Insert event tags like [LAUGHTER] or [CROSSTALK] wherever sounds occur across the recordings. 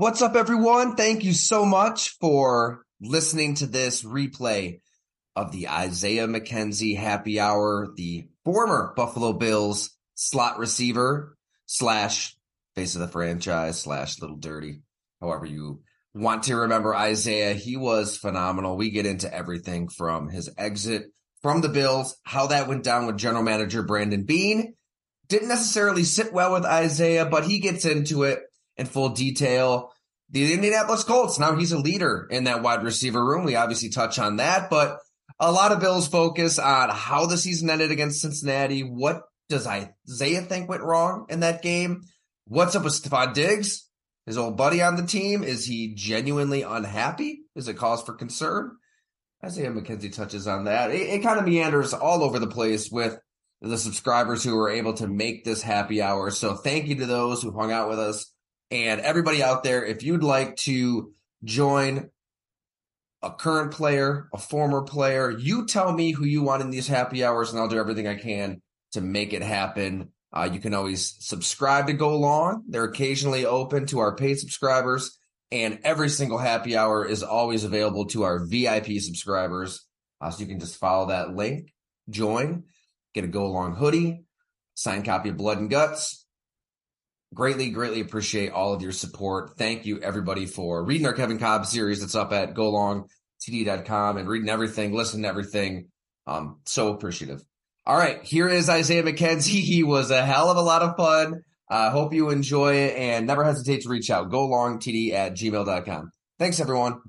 What's up, everyone? Thank you so much for listening to this replay of the Isaiah McKenzie happy hour, the former Buffalo Bills slot receiver slash face of the franchise slash little dirty, however you want to remember Isaiah. He was phenomenal. We get into everything from his exit from the Bills, how that went down with general manager Brandon Beane. Didn't necessarily sit well with Isaiah, but he gets into it in full detail. The Indianapolis Colts, now he's a leader in that wide receiver room. We obviously touch on that, but a lot of Bills focus on how the season ended against Cincinnati. What does Isaiah think went wrong in that game? What's up with Stefon Diggs, his old buddy on the team? Is he genuinely unhappy? Is it cause for concern? Isaiah McKenzie touches on that. It, it kind of meanders all over the place with the subscribers who were able to make this happy hour. So thank you to those who hung out with us and everybody out there. If you'd like to join a current player, a former player, you tell me who you want in these happy hours, and I'll do everything I can to make it happen. Uh, you can always subscribe to Go Long. They're occasionally open to our paid subscribers, and every single happy hour is always available to our VIP subscribers. Uh, so you can just follow that link, join, get a Go Long hoodie, signed copy of Blood and Guts. Greatly, greatly appreciate all of your support. Thank you, everybody, for reading our Kevin Kolb series that's up at golongtd.com and reading everything, listening to everything. Um, so appreciative. All right, here is Isaiah McKenzie. [LAUGHS] He was a hell of a lot of fun. I uh, hope you enjoy it and never hesitate to reach out. Go long td at gmail.com. Thanks, everyone.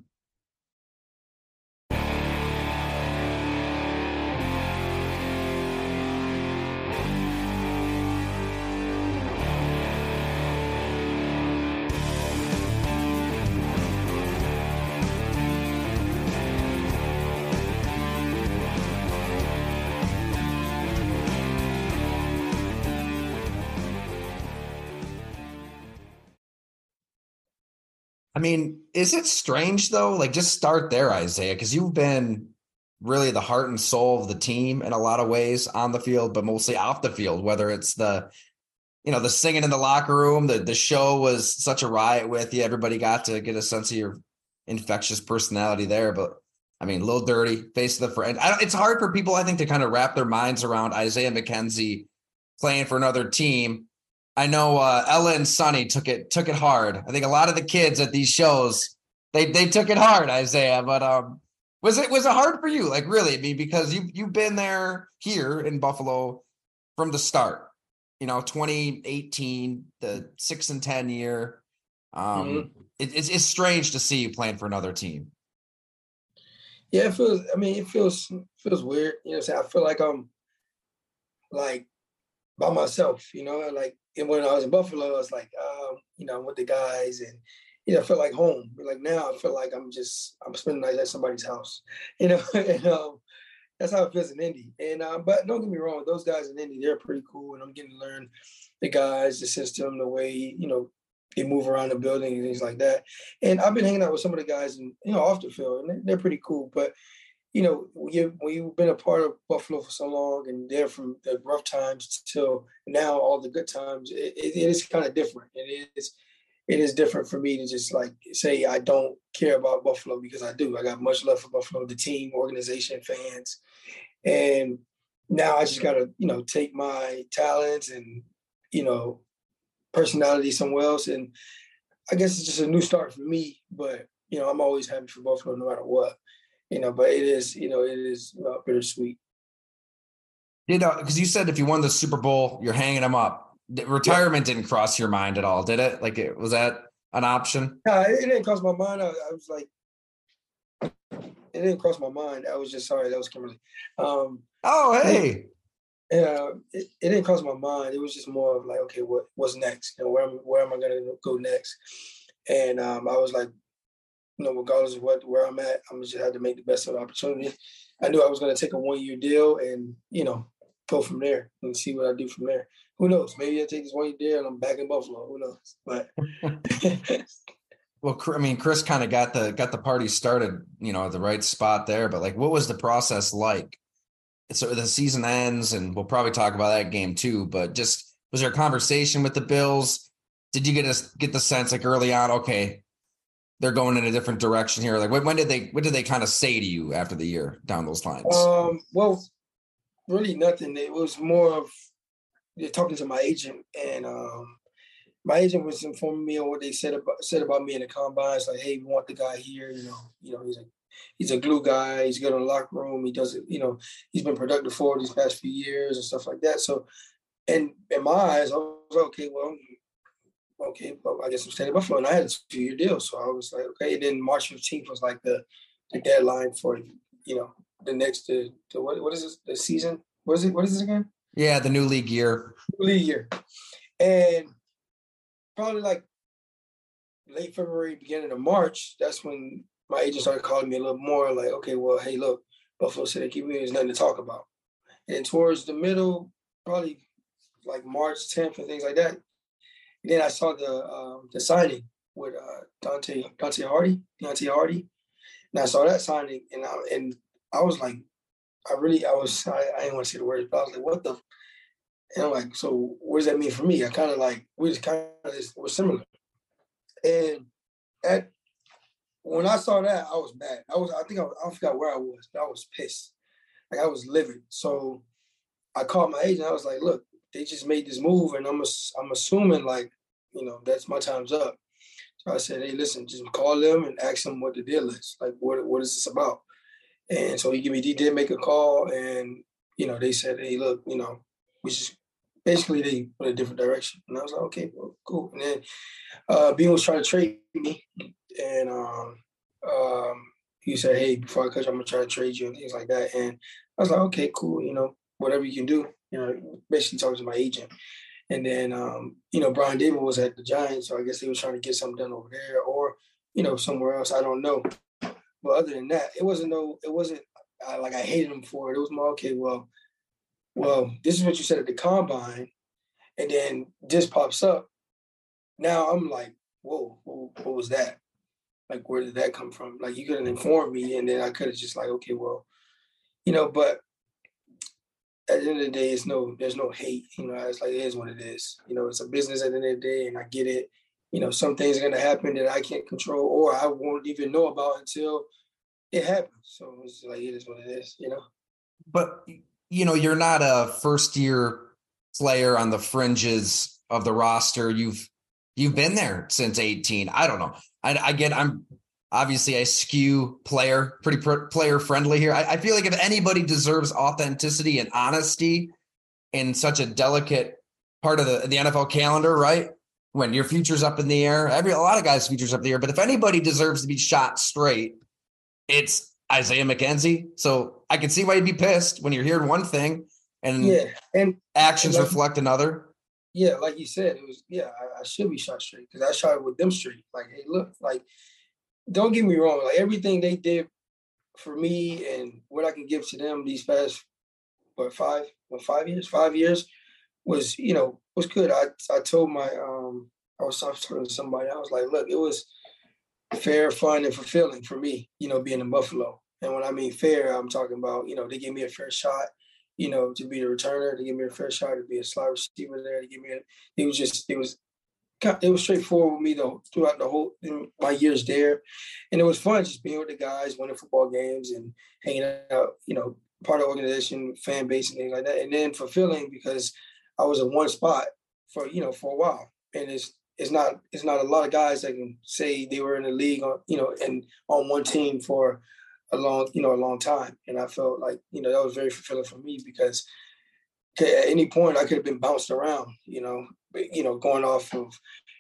Mean, is it strange though? Like, just start there, Isaiah, because you've been really the heart and soul of the team in a lot of ways on the field, but mostly off the field. Whether it's the, you know, the singing in the locker room, the the show was such a riot with you. Everybody got to get a sense of your infectious personality there. But I mean, a little dirty, face of the friend. I it's hard for people, I think, to kind of wrap their minds around Isaiah McKenzie playing for another team I know uh, Ella and Sonny took it took it hard. I think a lot of the kids at these shows they they took it hard, Isaiah. But um, was it was it hard for you? Like really? I mean, because you you've been there here in Buffalo from the start. You know, 2018, the six and ten year. Um, mm-hmm. it, it's it's strange to see you playing for another team. Yeah, it feels. I mean, it feels feels weird. You know, i feel like I'm like by myself. You know, like and when I was in Buffalo, I was like, um, you know, I'm with the guys and you know, I felt like home. But like now I feel like I'm just I'm spending nights at somebody's house. [LAUGHS] You know, and um, that's how it feels in Indy. And um, but don't get me wrong, those guys in Indy, they're pretty cool and I'm getting to learn the guys, the system, the way, you know, they move around the building and things like that. And I've been hanging out with some of the guys and you know off the field and they're pretty cool. But you know, you've been a part of Buffalo for so long and there from the rough times till now, all the good times, it, it, it is kind of different. It is, it is different for me to just like say I don't care about Buffalo because I do. I got much love for Buffalo, the team, organization, fans, and now I just got to you know take my talents and you know personality somewhere else, and I guess it's just a new start for me. But you know I'm always happy for Buffalo no matter what you know, but it is, you know, it is uh, bittersweet. You know, because you said if you won the Super Bowl, you're hanging them up. Retirement yeah. didn't cross your mind at all, did it? Like, it, was that an option? No, it, it didn't cross my mind. I, I, was like, it didn't cross my mind. I was just sorry. That was Kimberly. Um, oh, hey. Yeah, it, it didn't cross my mind. It was just more of like, okay, what what's next? You know, where where am I gonna go next? And um, I was like, you know, regardless of what where I'm at, I'm just had to make the best of the opportunity. I knew I was gonna take a one year deal and you know go from there and see what I do from there. Who knows? Maybe I take this one year deal and I'm back in Buffalo. Who knows? But [LAUGHS] well, I mean, Chris kind of got the got the party started, you know, at the right spot there. But like, what was the process like? So the season ends, and we'll probably talk about that game too. But just was there a conversation with the Bills? Did you get a, get the sense like early on? Okay, they're going in a different direction here. Like, when, when did they what did they kind of say to you after the year down those lines? Um, well, really nothing. It was more of talking to my agent, and um, my agent was informing me on what they said about said about me in the combines. Like, hey, we want the guy here. You know, you know, he's a he's a glue guy. He's good in the locker room. He does it. You know, he's been productive for these past few years and stuff like that. So, and in my eyes, I was like, okay. Well, okay, well, I guess I'm staying in Buffalo, and I had a two year deal. So I was like, okay. And then March 15th was like the the deadline for you know the next the, the what what is this the season? What is it? What is this again? Yeah, the new league year. New league year, and probably like late February, beginning of March. That's when my agent started calling me a little more. Like, okay, well, hey, look, Buffalo City keep me. There's nothing to talk about. And towards the middle, probably like March 10th and things like that. Then I saw the um, the signing with uh, Deonte Deonte Harty, Deonte Harty, and I saw that signing, and I and I was like, I really, I was, I, I didn't want to say the words, but I was like, what the? And I'm like, so what does that mean for me? I kind of like, we just kind of were similar. And at when I saw that, I was mad. I was, I think I, was, I forgot where I was, but I was pissed. Like I was livid. So I called my agent. I was like, look, they just made this move, and I'm, I'm assuming like, you know, that's my time's up. So I said, hey, listen, just call them and ask them what the deal is. Like, what, what is this about? And so he gave me, he did make a call, and you know, they said, "Hey, look, you know, we just basically they went a different direction." And I was like, "Okay, well, cool." And then uh, Beane was trying to trade me, and um, um, he said, "Hey, before I cut you, I'm gonna try to trade you and things like that." And I was like, "Okay, cool. You know, whatever you can do." You know, basically talking to my agent. And then, um, you know, Brian Daboll was at the Giants, so I guess he was trying to get something done over there, or you know, somewhere else. I don't know. But other than that, it wasn't no, it wasn't uh, like I hated him for it. It was more okay. Well, well, this is what you said at the combine, and then this pops up. Now I'm like, whoa, whoa what was that? Like, where did that come from? Like, you could have informed me, and then I could have just like, okay, well, you know. But at the end of the day, it's no, there's no hate. You know, it's like it is what it is. You know, it's a business at the end of the day, and I get it you know, some things are going to happen that I can't control or I won't even know about until it happens. So it's like, it is what it is, you know? But, you know, you're not a first year player on the fringes of the roster. You've, you've been there since 18. I don't know. I, I get, I'm obviously I skew player, pretty pr- player friendly here. I, I feel like if anybody deserves authenticity and honesty in such a delicate part of the, the NFL calendar, right? when your future's up in the air. Every a lot of guys' futures up in the air, but if anybody deserves to be shot straight, it's Isaiah McKenzie. So I can see why you'd be pissed when you're hearing one thing and yeah, and actions and like, reflect another. Yeah, like you said, it was yeah. I, I should be shot straight because I shot with them straight. Like, hey, look, like, don't get me wrong. Like everything they did for me and what I can give to them these past what five what five years five years was you know was good. I I told my um I was, talking to somebody. I was like, look, it was fair, fun, and fulfilling for me. You know, being in Buffalo. And when I mean fair, I'm talking about you know they gave me a fair shot. You know, to be the returner, to give me a fair shot to be a slot receiver there. To give me a, it was just it was it was straightforward with me though throughout the whole my years there, and it was fun just being with the guys, winning football games, and hanging out. You know, part of organization, fan base, and things like that. And then fulfilling because I was in one spot for you know for a while, and it's it's not it's not a lot of guys that can say they were in the league on you know and on one team for a long you know a long time, and I felt like you know that was very fulfilling for me because at any point I could have been bounced around, you know, you know going off of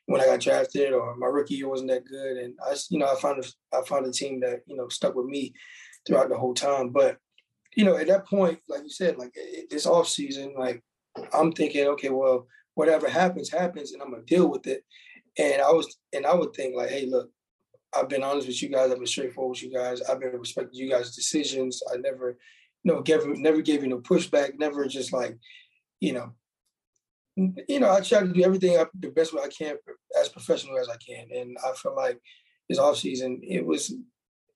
when I got drafted or my rookie year wasn't that good, and I you know I found a, I found a team that you know stuck with me throughout the whole time, but you know, at that point, like you said, like this off season, like I'm thinking, okay, well, whatever happens, happens, and I'm gonna deal with it. And I was, and I would think like, hey, look, I've been honest with you guys. I've been straightforward with you guys. I've been respecting you guys' decisions. I never, you know, gave never gave you no pushback. Never just like, you know, you know, I try to do everything the best way I can, as professional as I can. And I feel like this off season, it was,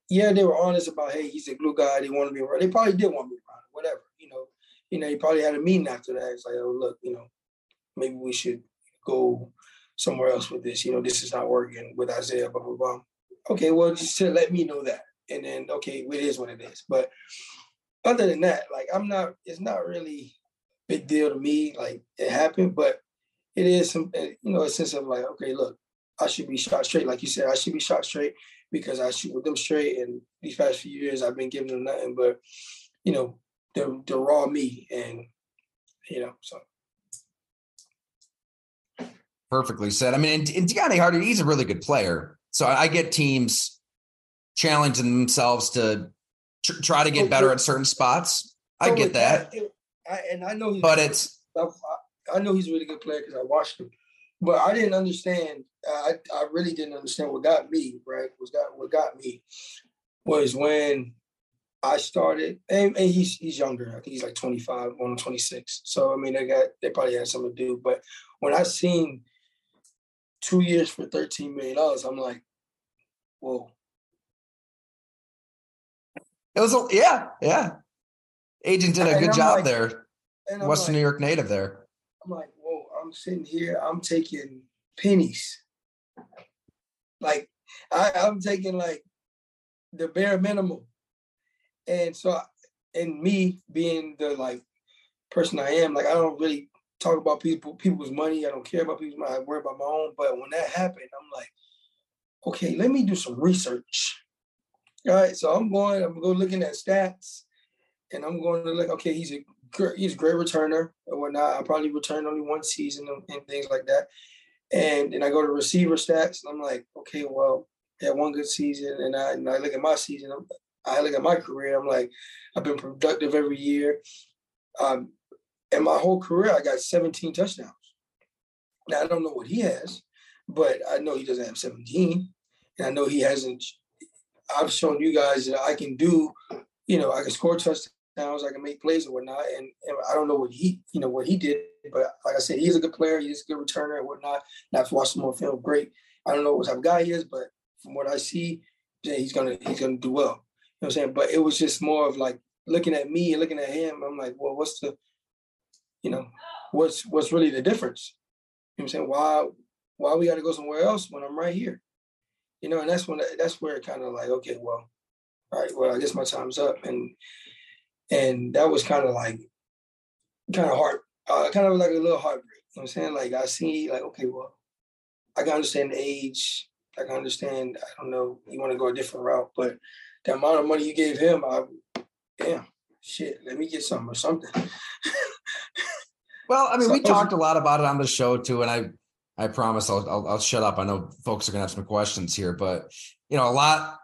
yeah, they were honest about, hey, he's a glue guy. They wanted me around. They probably did want me around. Whatever, you know. You know, he probably had a meeting after that. It's like, oh, look, you know, maybe we should go somewhere else with this. You know, this is not working with Isaiah. Blah blah blah. Okay, well, just to let me know that, and then okay, it is what it is. But other than that, like I'm not. It's not really big deal to me. Like it happened, but it is some, eh, you know, a sense of like, okay, look, I should be shot straight. Like you said, I should be shot straight because I shoot with them straight. And these past few years, I've been giving them nothing but, you know, the the raw me, and you know, so. Perfectly said. I mean, and, and Deonte Harty, he's a really good player. So I get teams challenging themselves to tr- try to get better at certain spots. I get that. I, and I know, he's but it's I, I, know he's a really good player because I watched him, but I didn't understand. I I really didn't understand what got me right. Was got what got me was when I started, and, and, he's he's younger. I think he's like 25, on 26. So I mean, they got they probably had something to do. But when I seen two years for 13 million dollars, I'm like, whoa. It was a, yeah, yeah. Agent did a good job like, there. Western like, New York native there. I'm like, whoa, I'm sitting here, I'm taking pennies. Like I, I'm taking like the bare minimum. And so and me being the like person I am, like I don't really talk about people people's money. I don't care about people's money. I worry about my own. But when that happened, I'm like, okay, let me do some research. All right. So I'm going, I'm going looking at stats and I'm going to look. Okay, he's a he's a great returner or whatnot. I probably returned only one season and things like that. And then I go to receiver stats, and I'm like, okay, well, he had one good season, and I and I look at my season. I'm, I look at my career. I'm like, I've been productive every year. Um, and my whole career, I got 17 touchdowns. Now I don't know what he has, but I know he doesn't have 17, and I know he hasn't. I've shown you guys that I can do. You know, I can score touchdowns I can make plays or whatnot. And, and, I don't know what he, you know, what he did, but like I said, he's a good player. He's a good returner and whatnot. And I've watched him on film, great. I don't know what type of guy he is, but from what I see, he's gonna he's gonna do well. You know what I'm saying? But it was just more of like looking at me and looking at him. I'm like, well, what's the, you know, what's what's really the difference? You know what I'm saying? Why why we got to go somewhere else when I'm right here? You know, and that's when that's where it kind of like, okay, well, all right, well, I guess my time's up. And and that was kind of like kind of hard, uh, kind of like a little heartbreak you know what i'm saying? Like i see like okay well i can understand the age. I can understand i don't know you want to go a different route but the amount of money you gave him i damn shit let me get some or something. Well i mean so we talked a lot about it on the show too and i i promise I'll, I'll, I'll shut up. I know folks are gonna have some questions here but you know a lot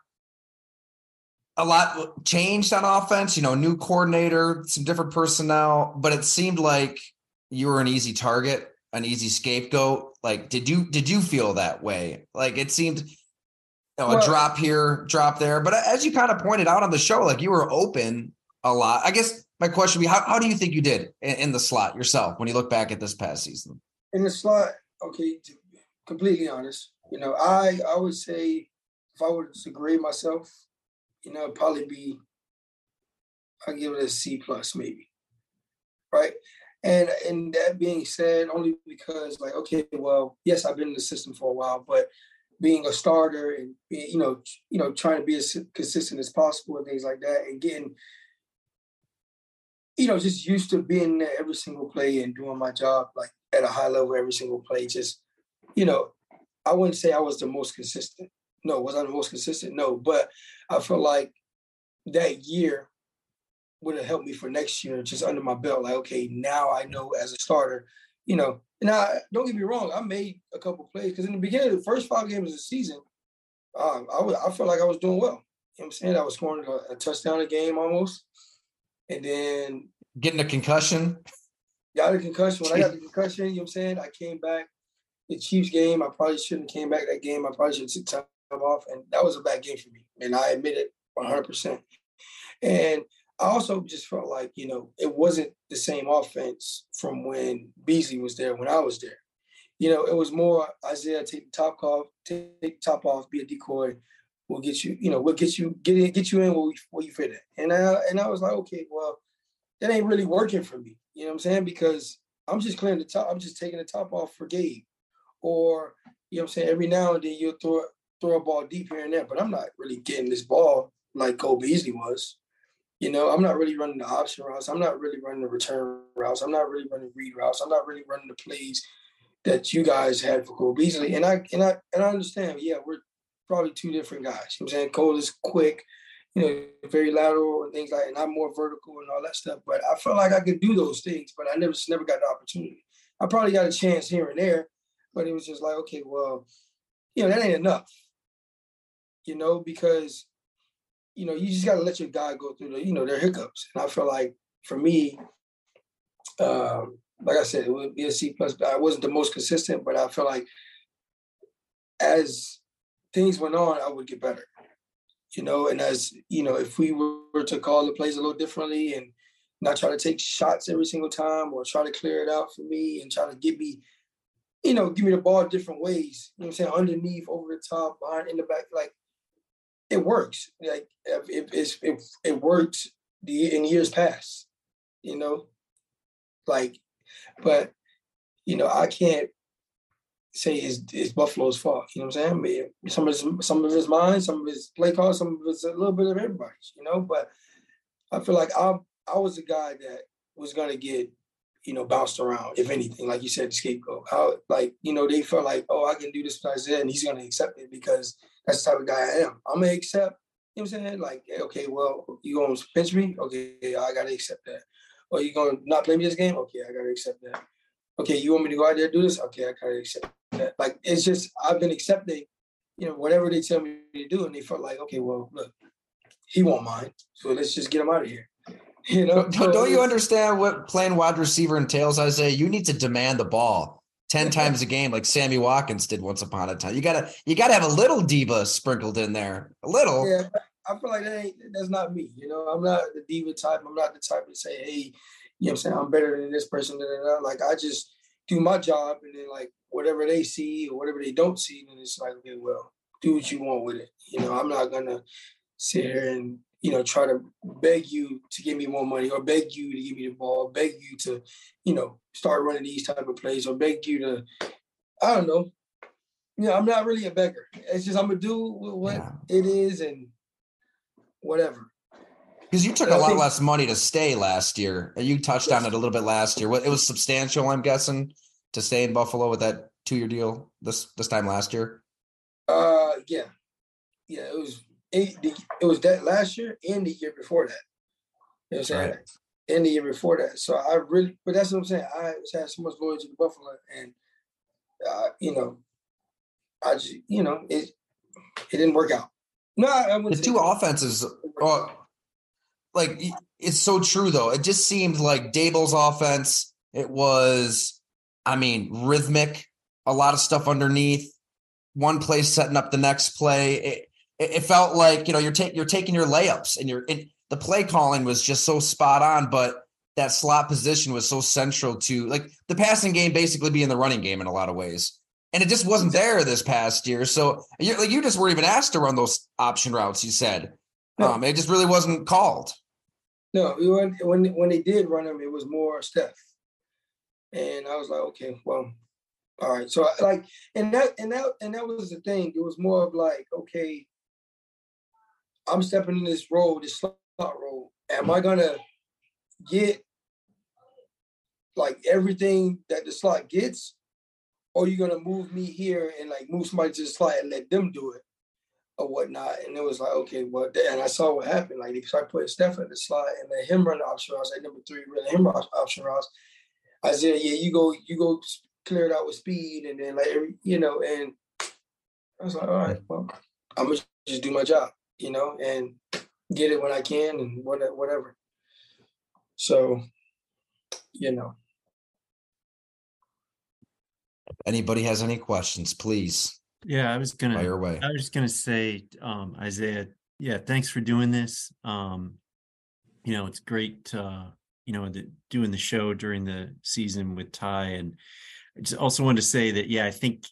a lot changed on offense, you know, new coordinator, some different personnel, but it seemed like you were an easy target, an easy scapegoat. Like, did you did you feel that way? Like it seemed you know, well, a drop here, drop there. But as you kind of pointed out on the show, like you were open a lot. I guess my question would be how, how do you think you did in, in the slot yourself when you look back at this past season? In the slot, okay, to be completely honest, you know, I I would say if I were to grade myself, you know, probably be I'll give it a C plus maybe. Right. And and that being said, only because like, okay, well, yes, I've been in the system for a while, but being a starter and you know, you know, trying to be as consistent as possible and things like that, and getting, you know, just used to being there every single play and doing my job like at a high level every single play. Just, you know, I wouldn't say I was the most consistent, no, was I the most consistent? No, but I feel like that year would have helped me for next year, just under my belt. Like, okay, now I know as a starter, you know. Now, don't get me wrong, I made a couple plays because in the beginning of the first five games of the season, um, I was I felt like I was doing well. You know what I'm saying? I was scoring a, a touchdown a game almost. and then getting a concussion. Got a concussion. When I got the [LAUGHS] concussion, you know what I'm saying? I came back the Chiefs game. I probably shouldn't have came back that game. I probably should have off. And that was a bad game for me. And I admit it 100%. And I also just felt like, you know, it wasn't the same offense from when Beasley was there, when I was there. You know, it was more Isaiah take the top off, take the top off, be a decoy. We'll get you, you know, we'll get you, get in, get you in where, we, where you fit in. And I, and I was like, okay, well, that ain't really working for me. You know what I'm saying? Because I'm just clearing the top, I'm just taking the top off for Gabe. Or, you know what I'm saying, every now and then you'll throw throw a ball deep here and there, but I'm not really getting this ball like Cole Beasley was. You know, I'm not really running the option routes. I'm not really running the return routes. I'm not really running read routes. I'm not really running the plays that you guys had for Cole Beasley. And I and I and I understand, yeah, we're probably two different guys. You know I'm saying? Cole is quick, you know, very lateral and things like and I'm more vertical and all that stuff. But I felt like I could do those things, but I never never got the opportunity. I probably got a chance here and there, but it was just like, okay, well, you know, that ain't enough. You know, because you know, you just got to let your guy go through the, you know, their hiccups. And I feel like for me, um, like I said, it would be a C plus. I wasn't the most consistent, but I feel like as things went on, I would get better. You know, and as you know, if we were to call the plays a little differently and not try to take shots every single time or try to clear it out for me and try to give me, you know, give me the ball different ways. You know I'm saying? Underneath, over the top, behind, in the back. Like it works. Like it, it, it, it in years past, you know, like, but you know, I can't say it's, it's Buffalo's fault. You know what I'm saying? I mean, some of his, some of his mind, some of his play calls, some of it's a little bit of everybody's. You know, but I feel like I I was a guy that was gonna get you know bounced around if anything, like you said, the scapegoat. How like you know they felt like oh I can do this and he's gonna accept it because that's the type of guy I am. I'm gonna accept. You know what I'm saying? Like, eh, okay, well, you gonna pinch me? Okay, I gotta accept that. Or you gonna not play me this game? Okay, I gotta accept that. Okay, you want me to go out there and do this? Okay, I gotta accept that. Like, it's just I've been accepting, you know, whatever they tell me to do, and they felt like, okay, well, look, he won't mind, so let's just get him out of here. You know, don't, don't you understand what playing wide receiver entails? I say you need to demand the ball. 10 [LAUGHS] times a game like Sammy Watkins did once upon a time. You gotta you gotta have a little diva sprinkled in there. A little. Yeah, I feel like that ain't that's not me. You know, I'm not the diva type. I'm not the type to say, hey, you know I'm saying, I'm better than this person. Da, da. Like I just do my job and then like whatever they see or whatever they don't see, then it's like, okay, well, do what you want with it. You know, I'm not gonna sit here and you know, try to beg you to give me more money or beg you to give me the ball, beg you to, you know, start running these type of plays or beg you to, I don't know. You know, I'm not really a beggar. It's just I'm gonna do what yeah. it is and whatever. Because you took a lot think, less money to stay last year. And you touched on it a little bit last year. What it was substantial, I'm guessing, to stay in Buffalo with that two-year deal this this time last year. Uh, yeah, yeah, it was it, it was that last year and the year before that. You know what I'm saying? Right. And the year before that. So I really, but that's what I'm saying. I had so much loyalty to Buffalo, and uh, you know, I just, you know, it it didn't work out. No, I the two offenses. Uh, like it's so true though. It just seemed like Daboll's offense. It was, I mean, rhythmic. A lot of stuff underneath. One play setting up the next play. It, it, it felt like you know you're taking you're taking your layups and you're it, the play calling was just so spot on, but that slot position was so central to like the passing game basically being the running game in a lot of ways. And it just wasn't there this past year. So you like you just weren't even asked to run those option routes, you said. No. Um, it just really wasn't called. No, when when when they did run them, it was more Steph. And I was like, okay, well, all right. So like, and that and that and that was the thing. It was more of like, okay, I'm stepping in this role, this slot role. Am I gonna get like everything that the slot gets, or you gonna move me here and like move somebody to the slot and let them do it or whatnot? And it was like, okay, well, and I saw what happened. Like they started putting Steph in the slot and let him run the option routes. Like number three, really him option routes. I said, yeah, you go, you go clear it out with speed, and then like you know, and I was like, all right, well, I'm gonna just do my job you know, and get it when I can and whatever. So, you know. Anybody has any questions, please. Yeah, I was gonna. Fire away. I was just gonna say, um, Isaiah. Yeah, thanks for doing this. Um, you know, it's great. Uh, you know, the, doing the show during the season with Ty, and I just also wanted to say that. Yeah, I think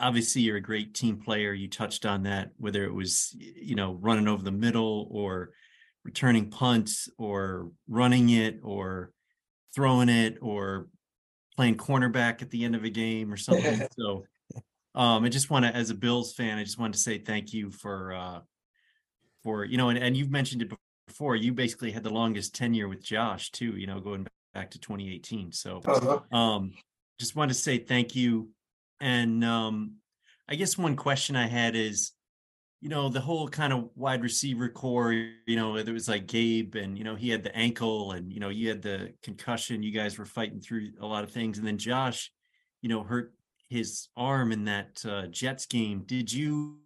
obviously you're a great team player. You touched on that, whether it was you know running over the middle or returning punts or running it or throwing it or playing cornerback at the end of a game or something. [LAUGHS] so um, I just want to, as a Bills fan, I just wanted to say thank you for uh, for you know, and, and you've mentioned it before. You basically had the longest tenure with Josh too. You know, going back to 2018. So uh-huh. um, just wanted to say thank you. And um, I guess one question I had is, you know, the whole kind of wide receiver core, you know, it was like Gabe and, you know, he had the ankle and, you know, you had the concussion. You guys were fighting through a lot of things. And then Josh, you know, hurt his arm in that uh, Jets game. Did you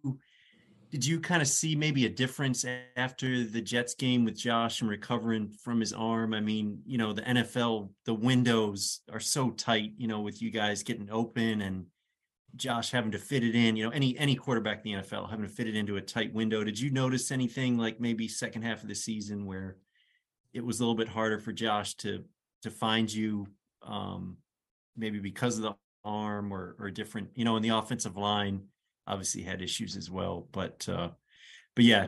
did you kind of see maybe a difference after the Jets game with Josh and recovering from his arm? I mean, you know, the NFL, the windows are so tight, you know, with you guys getting open and Josh having to fit it in, you know, any any quarterback in the NFL having to fit it into a tight window. Did you notice anything like maybe second half of the season where it was a little bit harder for Josh to to find you um maybe because of the arm or or different, you know, in the offensive line obviously had issues as well, but uh but yeah,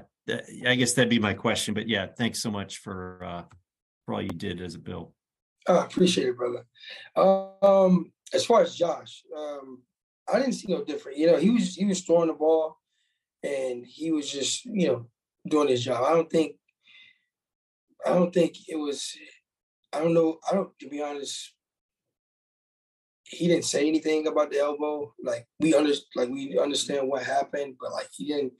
I guess that'd be my question, but yeah, thanks so much for uh for all you did as a Bill. I uh, appreciate it, brother. Um as far as Josh, um I didn't see no different. You know, he was he was throwing the ball, and he was just you know doing his job. I don't think I don't think it was. I don't know. I don't to be honest. He didn't say anything about the elbow. Like we under like we understand what happened, but like he didn't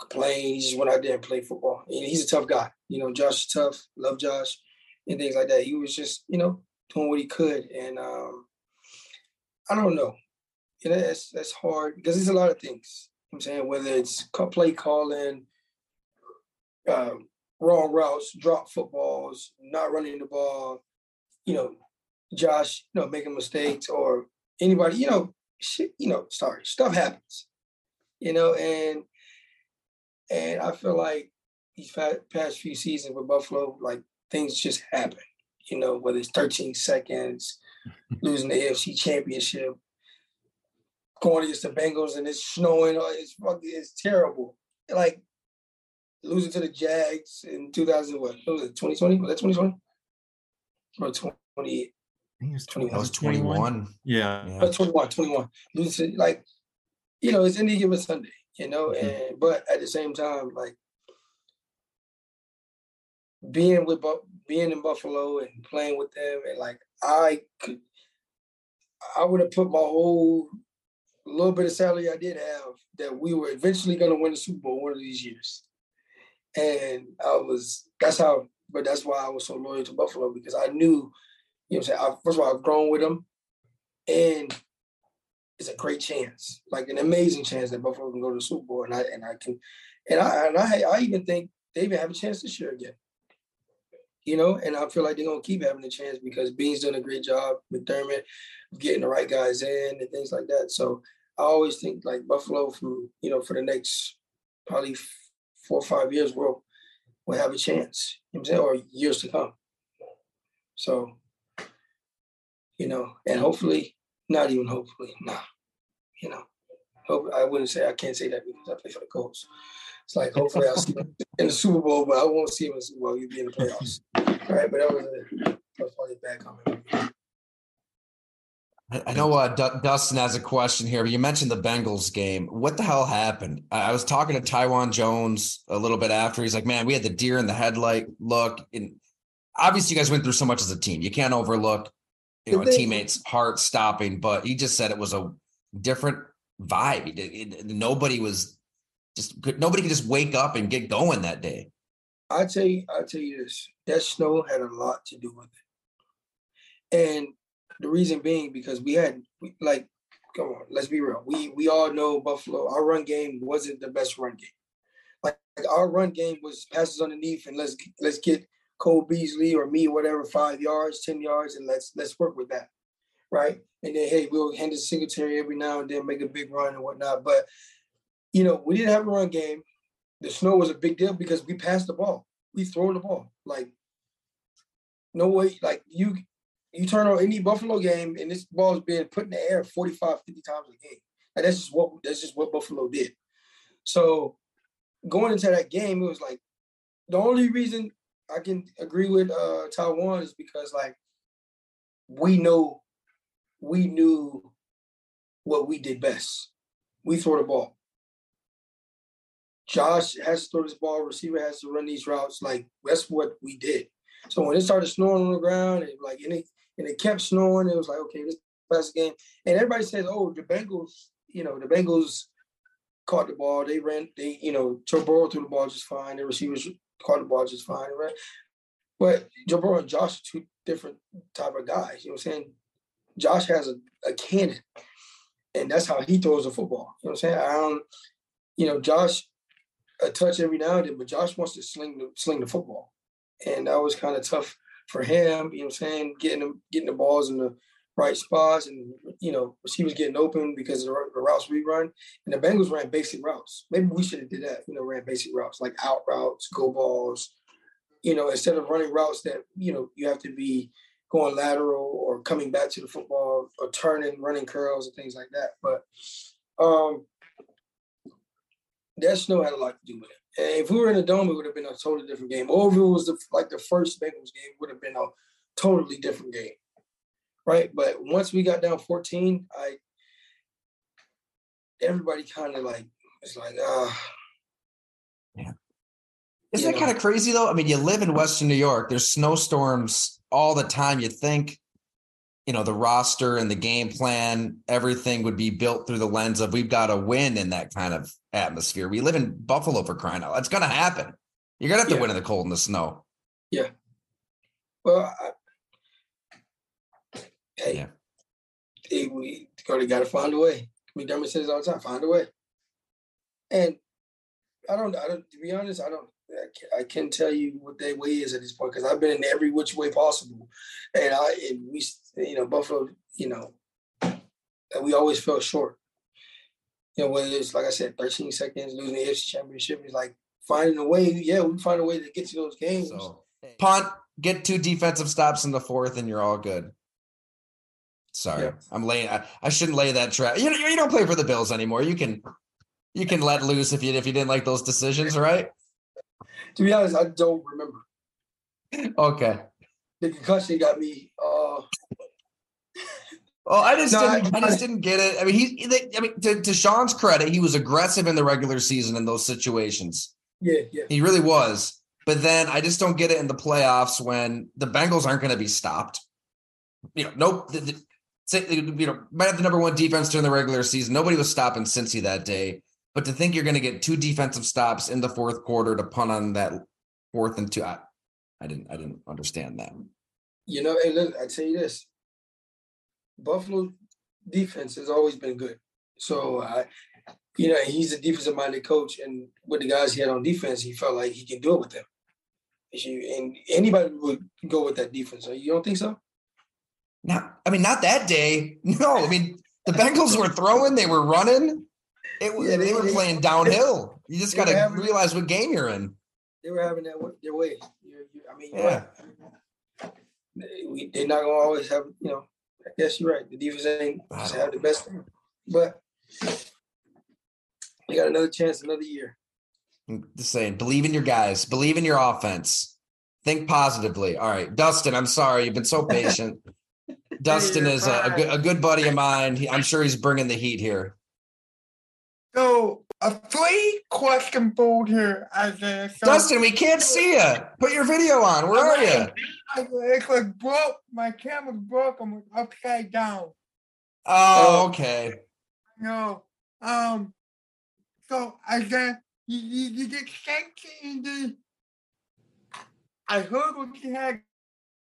complain. He just went out there and played football. And he's a tough guy. You know, Josh is tough. Love Josh and things like that. He was just you know doing what he could, and um, I don't know know, that's that's hard because there's a lot of things. I'm saying whether it's play calling, um, wrong routes, drop footballs, not running the ball, you know, Josh, you know, making mistakes or anybody, you know, shit, you know, sorry, stuff happens, you know, and and I feel like these past few seasons with Buffalo, like things just happen, you know, whether it's 13 seconds, [LAUGHS] losing the AFC championship, going against the Bengals and it's snowing. Uh, it's fucking it's terrible. Like losing to the Jags in 2000, what, what was it, 2020? Was that 2020? Or 20? I think it was 21. was 21. Yeah. yeah. 21, 21. Losing to, like, you know, it's any given Sunday, you know, mm-hmm. and but at the same time, like being with being in Buffalo and playing with them and like I could I would have put my whole a little bit of salary I did have that we were eventually going to win the Super Bowl one of these years. And I was, that's how, but that's why I was so loyal to Buffalo because I knew, you know I'm saying? I, first of all, I've grown with them and it's a great chance, like an amazing chance that Buffalo can go to the Super Bowl. And I, and I can, and I, and I, I even think they even have a chance this year again. You know, and I feel like they're gonna keep having a chance because Beane's doing a great job, McDermott, getting the right guys in and things like that. So I always think like Buffalo from you know for the next probably four or five years will will have a chance. You know I'm saying, or years to come. So, you know, and hopefully, not even hopefully, nah, you know, hope I wouldn't say I can't say that because I play for the Colts. It's like hopefully I'll see him in the Super Bowl, but I won't see him in the Super Bowl. You'll be in the playoffs. All right, but that was, a, that was probably a bad comment. I know uh, D- Dustin has a question here, but you mentioned the Bengals game. What the hell happened? I was talking to Taiwan Jones a little bit after. He's like, "Man, we had the deer in the headlight look." And obviously, you guys went through so much as a team. You can't overlook, you know, a teammate's heart stopping. But he just said it was a different vibe. It, it, nobody was just nobody could just wake up and get going that day. I tell you, I tell you this: that snow had a lot to do with it, and the reason being because we had like, come on, let's be real. We we all know Buffalo. Our run game wasn't the best run game. Like, like our run game was passes underneath and let's let's get Cole Beasley or me, whatever, five yards, ten yards, and let's let's work with that, right? And then hey, we'll hand it Singletary every now and then, make a big run and whatnot. But you know, we didn't have a run game. The snow was a big deal because we passed the ball. We throw the ball. Like no way, like you you turn on any Buffalo game and this ball is being put in the air 45, 50 times a game. Like that's just what that's just what Buffalo did. So going into that game, it was like the only reason I can agree with uh Taiwan is because like we know we knew what we did best. We throw the ball. Josh has to throw this ball, receiver has to run these routes. Like that's what we did. So when it started snowing on the ground and like and it and it kept snowing, it was like, okay, this best game. And everybody says, oh, the Bengals, you know, the Bengals caught the ball. They ran, they, you know, Joe Burrow threw the ball just fine. The receivers caught the ball just fine, right? But Joe Burrow and Josh are two different type of guys. You know what I'm saying? Josh has a, a cannon, and that's how he throws the football. You know what I'm saying? I don't, you know, Josh a touch every now and then, but Josh wants to sling the sling the football. And that was kind of tough for him, you know what I'm saying, getting them getting the balls in the right spots and you know, he was getting open because of the, the routes we run. And the Bengals ran basic routes. Maybe we should have did that, you know, ran basic routes like out routes, go balls, you know, instead of running routes that, you know, you have to be going lateral or coming back to the football or turning, running curls and things like that. But um that snow had a lot to do with it. And if we were in a dome, it would have been a totally different game. Or if it was the, like the first Bengals game, would have been a totally different game, right? But once we got down 14, I everybody kind of like it's like ah. Uh, yeah. Isn't that kind of crazy though? I mean, you live in Western New York. There's snowstorms all the time. You think you know, the roster and the game plan, everything would be built through the lens of we've got to win in that kind of atmosphere. We live in Buffalo for crying out. It's going to happen. You're going to have to yeah. win in the cold and the snow. Yeah. Well, I, hey, yeah. hey, we got to find a way. McDermott says all the time, find a way. And I don't, I don't, to be honest, I don't, I can't tell you what their way is at this point because I've been in every which way possible, and I and we you know Buffalo you know we always fell short. You know whether it's like I said, 13 seconds losing the AFC Championship is like finding a way. Yeah, we find a way to get to those games. So, punt, get two defensive stops in the fourth, and you're all good. Sorry, yeah. I'm laying. I, I, shouldn't lay that trap. You you don't play for the Bills anymore. You can you can let loose if you if you didn't like those decisions, right? To be honest, I don't remember. Okay. The concussion got me. Uh, well, I just no, didn't. I, I, just didn't get it. I mean, he. I mean, to, to Sean's credit, he was aggressive in the regular season in those situations. Yeah, yeah. He really was. But then I just don't get it in the playoffs when the Bengals aren't going to be stopped. You know, nope. The, the, you know, might have the number one defense during the regular season. Nobody was stopping Cincy that day. But to think you're going to get two defensive stops in the fourth quarter to punt on that fourth and two, I, I didn't, I didn't understand that. You know, hey, look, I tell you this: Buffalo defense has always been good. So I, you know, he's a defensive minded coach, and with the guys he had on defense, he felt like he can do it with them. And anybody would go with that defense. You don't think so? Not, I mean, not that day. [LAUGHS] No, I mean, the Bengals were throwing, they were running. It was, yeah, they, they, were playing [LAUGHS] downhill. You just got to realize what game you're in. They were having that their way. You're, you're, I mean, yeah. Right. they're not gonna always have. You know, I guess you're right. The defense ain't have the best, thing. but you got another chance, another year. I'm just saying, believe in your guys. Believe in your offense. Think positively. All right, Dustin. I'm sorry you've been so patient. [LAUGHS] Dustin is a, a, good, a good buddy of mine. He, I'm sure he's bringing the heat here. So a three question board here, Isaiah. So, Dustin, we can't see you. Put your video on. Where are you? It's like broke. My camera's broke. I'm upside down. Oh, okay. No. Um. So Isaiah, you, you, you get sent in the. I heard what you had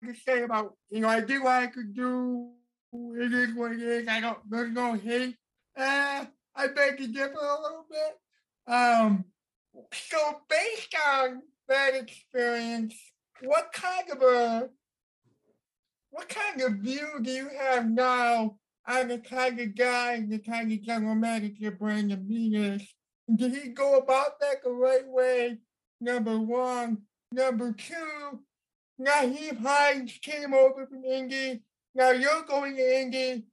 to say about you know I did what I could do. It is what it is. I don't. There's no hate. Uh, I beg to differ a little bit. Um, so based on that experience, what kind of a what kind of view do you have now on the kind of guy, the kind of general manager Brandon is? Did he go about that the right way? Number one. Number two, Nyheim Hines came over from Indy. Now you're going to Indy.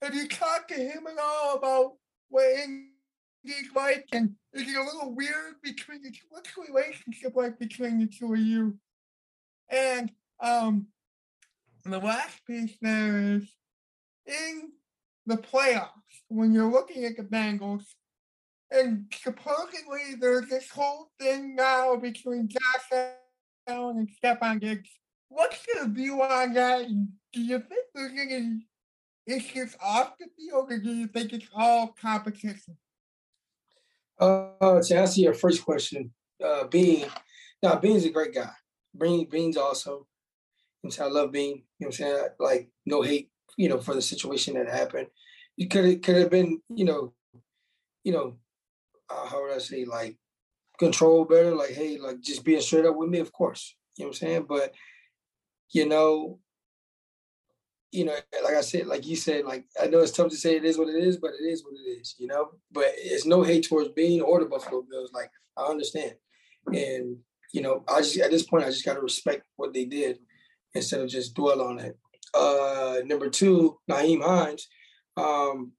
Have you talked to him at all about what Indy's like? And is it a little weird between the two? What's the relationship like between the two of you? And um, the last piece there is in the playoffs, when you're looking at the Bengals, and supposedly there's this whole thing now between Josh Allen and Stefon Diggs. What's your view on that? Do you think there's any issues off the field, or do you think it's all competition? Uh, to answer your first question, uh, Beane, now Beane's a great guy. Beane, Beane's awesome. You know, I love Beane. You know I'm saying? Like, no hate, you know, for the situation that happened. It could have could have been, you know, you know, uh, how would I say, like control better, like, hey, like just being straight up with me, of course. You know what I'm saying? But you know, you know, like I said, like you said, like I know it's tough to say it is what it is, but it is what it is, you know. But it's no hate towards Beane or the Buffalo Bills. Like I understand, and you know, I just at this point I just got to respect what they did instead of just dwell on it. Uh, number two, Nyheim Hines. Um,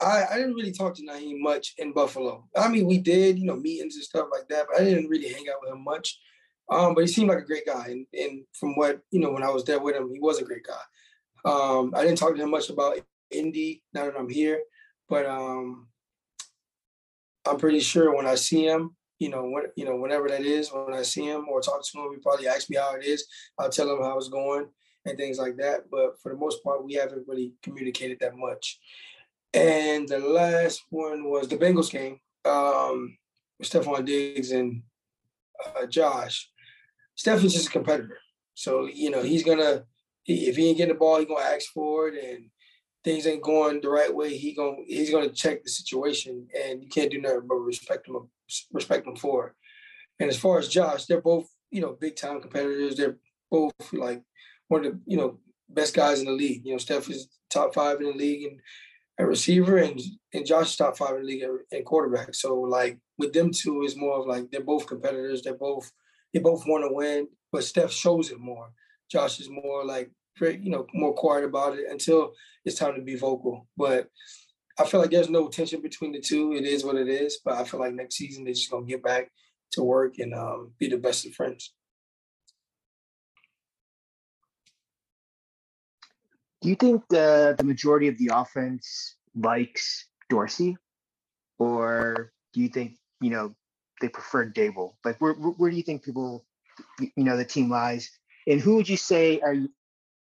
I, I didn't really talk to Nyheim much in Buffalo. I mean, we did, you know, meetings and stuff like that, but I didn't really hang out with him much. Um, but he seemed like a great guy, and, and from what you know, when I was there with him, he was a great guy. Um, I didn't talk to him much about Indy now that I'm here, but um, I'm pretty sure when I see him, you know, when you know, whenever that is, when I see him or talk to him, he probably ask me how it is. I'll tell him how it's going and things like that. But for the most part, we haven't really communicated that much. And the last one was the Bengals game um, Stefon Diggs and uh, Josh. Steph is just a competitor. So, you know, he's to, if he ain't getting the ball, he's going to ask for it. And things ain't going the right way, he gonna he's to check the situation. And you can't do nothing but respect him, respect him for it. And as far as Josh, they're both, you know, big time competitors. They're both like one of the, you know, best guys in the league. You know, Steph is top five in the league and a receiver, and and Josh top five in the league and quarterback. So like with them two, is more of like they're both competitors. They're both they both want to win, but Steph shows it more. Josh is more like you know more quiet about it until it's time to be vocal. But I feel like there's no tension between the two. It is what it is. But I feel like next season they're just gonna get back to work and um, be the best of friends. Do you think the, the majority of the offense likes Dorsey, or do you think you know they prefer Daboll? Like, where where do you think people, you know, the team lies? And who would you say are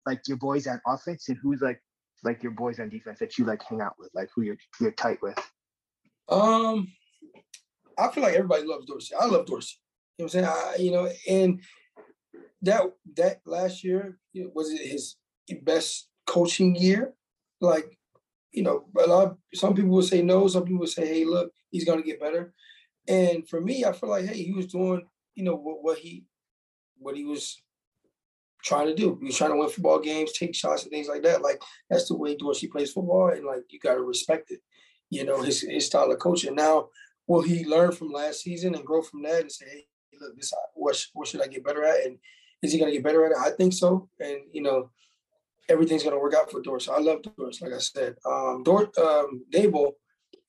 like your boys on offense, and who's like like your boys on defense that you like hang out with, like who you're you're tight with? Um, I feel like everybody loves Dorsey. I love Dorsey. You know what I'm saying? I, you know, and that that last year was it his best coaching year. Like, you know, a lot some people will say no, some people will say, hey, look, he's gonna get better. And for me, I feel like, hey, he was doing, you know, what, what he what he was trying to do. He was trying to win football games, take shots and things like that. Like that's the way Dorsey plays football, and like you gotta respect it. You know, his his style of coaching. Now, will he learn from last season and grow from that and say, hey, look, this what what should I get better at? And is he gonna get better at it? I think so. And you know, everything's going to work out for Dorsey. I love Dorsey, like I said. Um, Dor- um, Daboll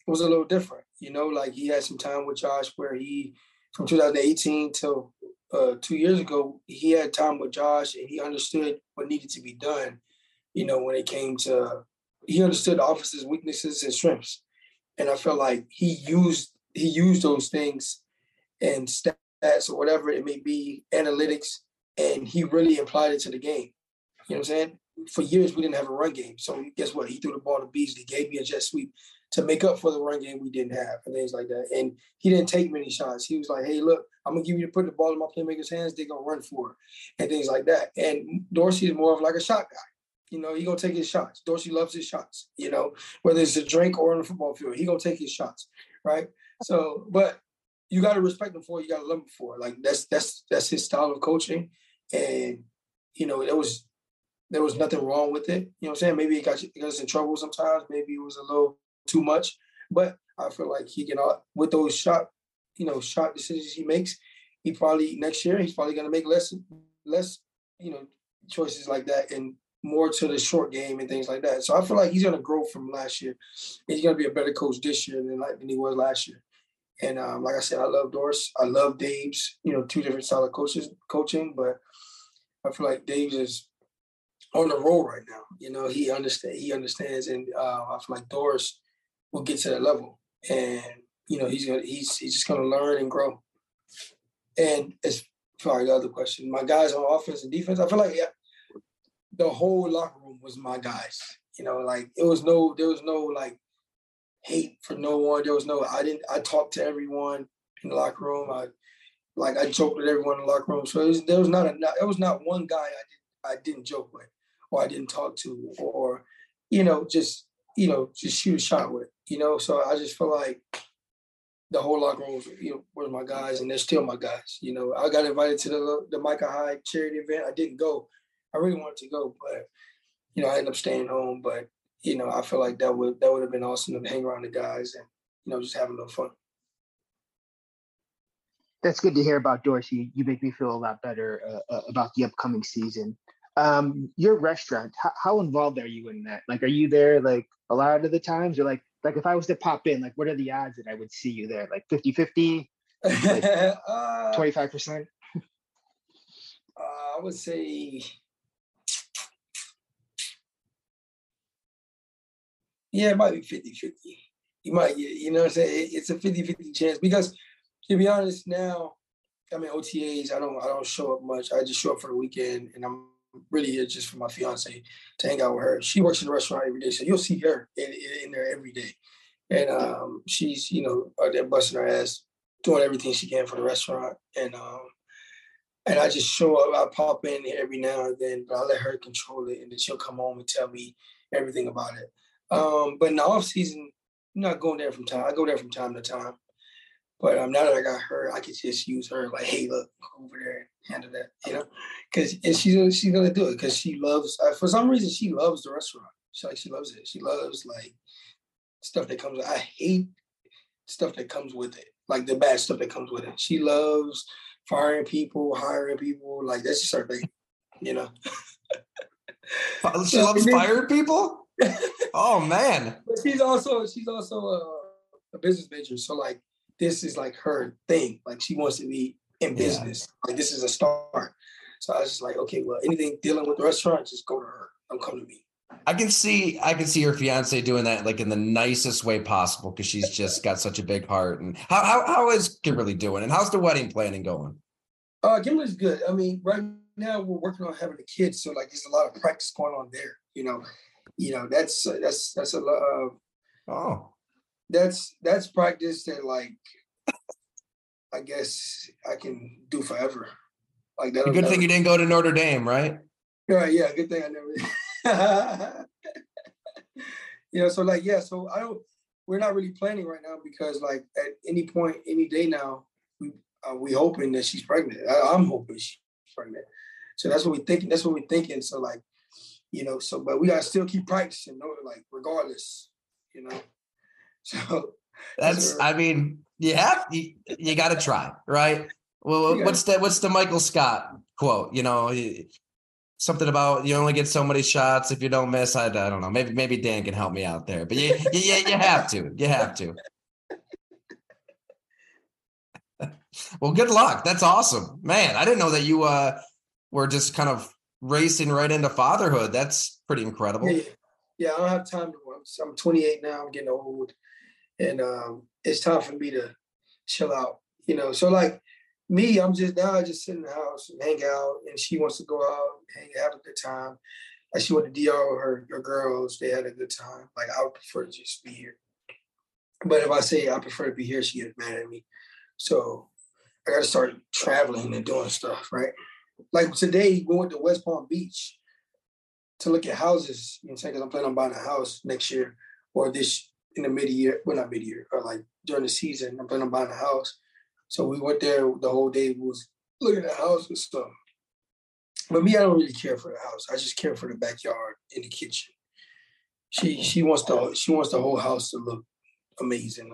was a little different, you know, like he had some time with Josh where he, from 2018 till uh, two years ago, he had time with Josh and he understood what needed to be done, you know, when it came to, he understood the office's weaknesses and strengths. And I felt like he used, he used those things and stats or whatever it may be, analytics, and he really applied it to the game. You know what I'm saying? For years we didn't have a run game. So guess what? He threw the ball to Beasley, gave me a jet sweep to make up for the run game we didn't have and things like that. And he didn't take many shots. He was like, hey, look, I'm gonna give you to put the ball in my playmakers' hands, they're gonna run for it and things like that. And Dorsey is more of like a shot guy. You know, he gonna take his shots. Dorsey loves his shots, you know, whether it's a drink or on the football field, he gonna take his shots, right? So, but you got to respect him for it. You got to love him for it. Like that's that's that's his style of coaching, and you know it was there was nothing wrong with it. You know what I'm saying? Maybe it got, got us in trouble sometimes. Maybe it was a little too much, but I feel like he can with those shot, you know, shot decisions he makes. He probably next year he's probably going to make less less you know choices like that and more to the short game and things like that. So I feel like he's going to grow from last year. and He's going to be a better coach this year than like than he was last year. And um, like I said, I love Dorsey. I love Dabes. You know, two different style of coaches coaching, but I feel like Dabes is on the roll right now. You know, he understand he understands, and uh, I feel like Dorsey will get to that level, and you know, he's gonna he's he's just gonna learn and grow. And as far the other question, my guys on offense and defense, I feel like yeah, the whole locker room was my guys. You know, like it was no, there was no like hate for no one. There was no, I didn't, I talked to everyone in the locker room. I like I joked with everyone in the locker room. So was, there was not a, there was not one guy I did I didn't joke with or I didn't talk to or you know just you know just shoot a shot with. You know, so I just feel like the whole locker room was, you know, was my guys, and they're still my guys. You know, I got invited to the the Micah Hyde charity event. I didn't go I really wanted to go, but you know, I ended up staying home. But you know, I feel like that would that would have been awesome to hang around the guys and you know just have a little fun. That's good to hear about Dorsey. You make me feel a lot better uh, uh, about the upcoming season. Um, your restaurant, how, how involved are you in that? Like, are you there like a lot of the times, or like like if I was to pop in, like what are the odds that I would see you there? Like 50 50, [LAUGHS] uh, 25%? Uh, I would say yeah, it might be 50 50. You might, you know what I'm saying? It's a 50 50 chance because to be honest, now, I mean, OTAs, I don't, I don't show up much. I just show up for the weekend and I'm really here just for my fiance to hang out with her. She works in the restaurant every day. So you'll see her in, in there every day. And um, she's, you know, out there busting her ass, doing everything she can for the restaurant. And, um, and I just show up, I pop in every now and then, but I let her control it. And then she'll come home and tell me everything about it. Um, but in the off season, I'm not going there from time. I go there from time to time. But um, now that I got her, I can just use her like, hey, look over there, handle that, you know, because and she's she's gonna do it because she loves. Uh, for some reason, she loves the restaurant. She like she loves it. She loves like stuff that comes. I hate stuff that comes with it, like the bad stuff that comes with it. She loves firing people, hiring people. Like that's just her thing, you know. [LAUGHS] she loves firing people [LAUGHS] oh man. But she's also she's also a, a, business major, so like this is like her thing. Like she wants to be in business. Yeah. Like this is a start. So I was just like, okay, well, anything dealing with the restaurant, just go to her. Don't come to me. I can see I can see your fiance doing that like in the nicest way possible because she's just got such a big heart. And how, how how is Kimberly doing? And how's the wedding planning going? Uh Kimberly's good. I mean, right now we're working on having a kid, so like there's a lot of practice going on there. You know, you know that's that's that's a lot of oh that's that's practice that like I guess I can do forever. Like that. Good never... thing you didn't go to Notre Dame, right? Yeah, yeah. Good thing I never. [LAUGHS] you know, so like yeah, so I don't. We're not really planning right now because like at any point, any day now, we uh, we hoping that she's pregnant. I, am hoping she's pregnant. So that's what we're thinking. That's what we're thinking. So like you know. So, but we gotta still keep practicing, know, like regardless, you know. [LAUGHS] So that's, I mean, you have you, you got to try, right? Well, what's the what's the Michael Scott quote? You know, something about you only get so many shots if you don't miss. I, I don't know. Maybe maybe Dan can help me out there, but you you, you have to. You have to. [LAUGHS] well, good luck. That's awesome, man. I didn't know that you uh were just kind of racing right into fatherhood. That's pretty incredible. Yeah, yeah I don't have time to. I'm 28 now. I'm getting old, and um, it's time for me to chill out. You know, so like me, I'm just now I just sit in the house and hang out, and she wants to go out, and hang, have a good time. Like she went to DR with her, her girls, they had a good time. Like I would prefer to just be here. But if I say I prefer to be here, she gets mad at me. So I got to start traveling and doing stuff, right? like today we went to West Palm Beach to look at houses. You know, because I'm planning on buying a house next year or this in the mid year, well not mid year or like during the season. I'm planning on buying a house. So we went there the whole day. We was looking at the house and stuff. But me, I don't really care for the house. I just care for the backyard and the kitchen. She she wants the she wants the whole house to look amazing.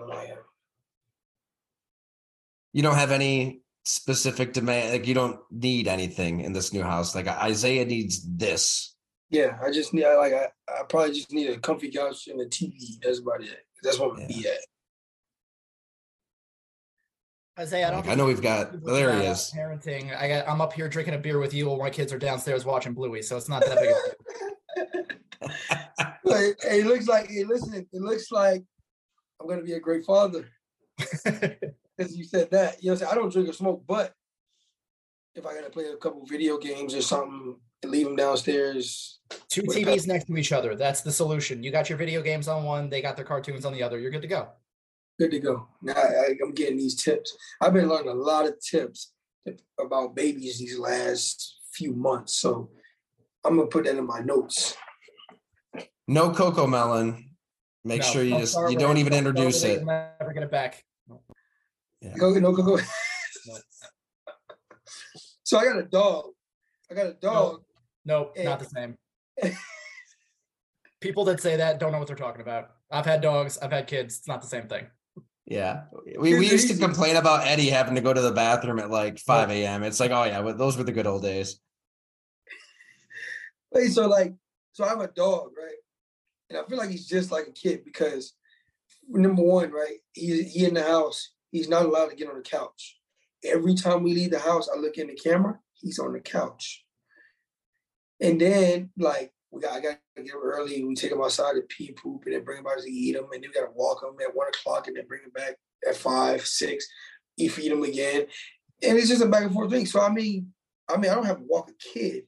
You don't have any specific demand. Like you don't need anything in this new house. Like Isaiah needs this. Yeah, I just need I like I, I probably just need a comfy couch and a TV. That's about it. That's what I'm gonna be at. Isaiah, I don't. Like, I know we we've got. can Well, there he is. Parenting. I got. I'm up here drinking a beer with you while my kids are downstairs watching Bluey, so it's not that big. of a deal. [LAUGHS] [LAUGHS] But it, it looks like hey, listen, it looks like I'm gonna be a great father. [LAUGHS] Because you said that. You know I'm saying? I don't drink or smoke, but if I gotta play a couple video games or something and leave them downstairs, Two TVs next to each other. That's the solution. You got your video games on one, they got their cartoons on the other. You're good to go. good to go. Now I, I'm getting these tips. I've been learning a lot of tips about babies these last few months. So I'm gonna put that in my notes. No Cocomelon. Make No, sure you don't just you don't even introduce it. Never get it back. Yeah. Go, no, go, go. No. [LAUGHS] so I got a dog. I got a dog. Nope, Eh. not the same. [LAUGHS] People that say that don't know what they're talking about. I've had dogs, I've had kids. It's not the same thing. Yeah. We, we used to complain about Eddie having to go to the bathroom at like 5 a.m. It's like, oh yeah, but those were the good old days. [LAUGHS] Wait, so like, so I have a dog, right? And I feel like he's just like a kid because number one, right? He he in the house. He's not allowed to get on the couch. Every time we leave the house, I look in the camera. He's on the couch. And then like we got I got to get him early. And we take them outside to pee, poop, and then bring them out to eat them. And then we got to walk them at one o'clock, and then bring them back at five, six. You feed them again, and it's just a back and forth thing. So I mean, I mean, I don't have to walk a kid,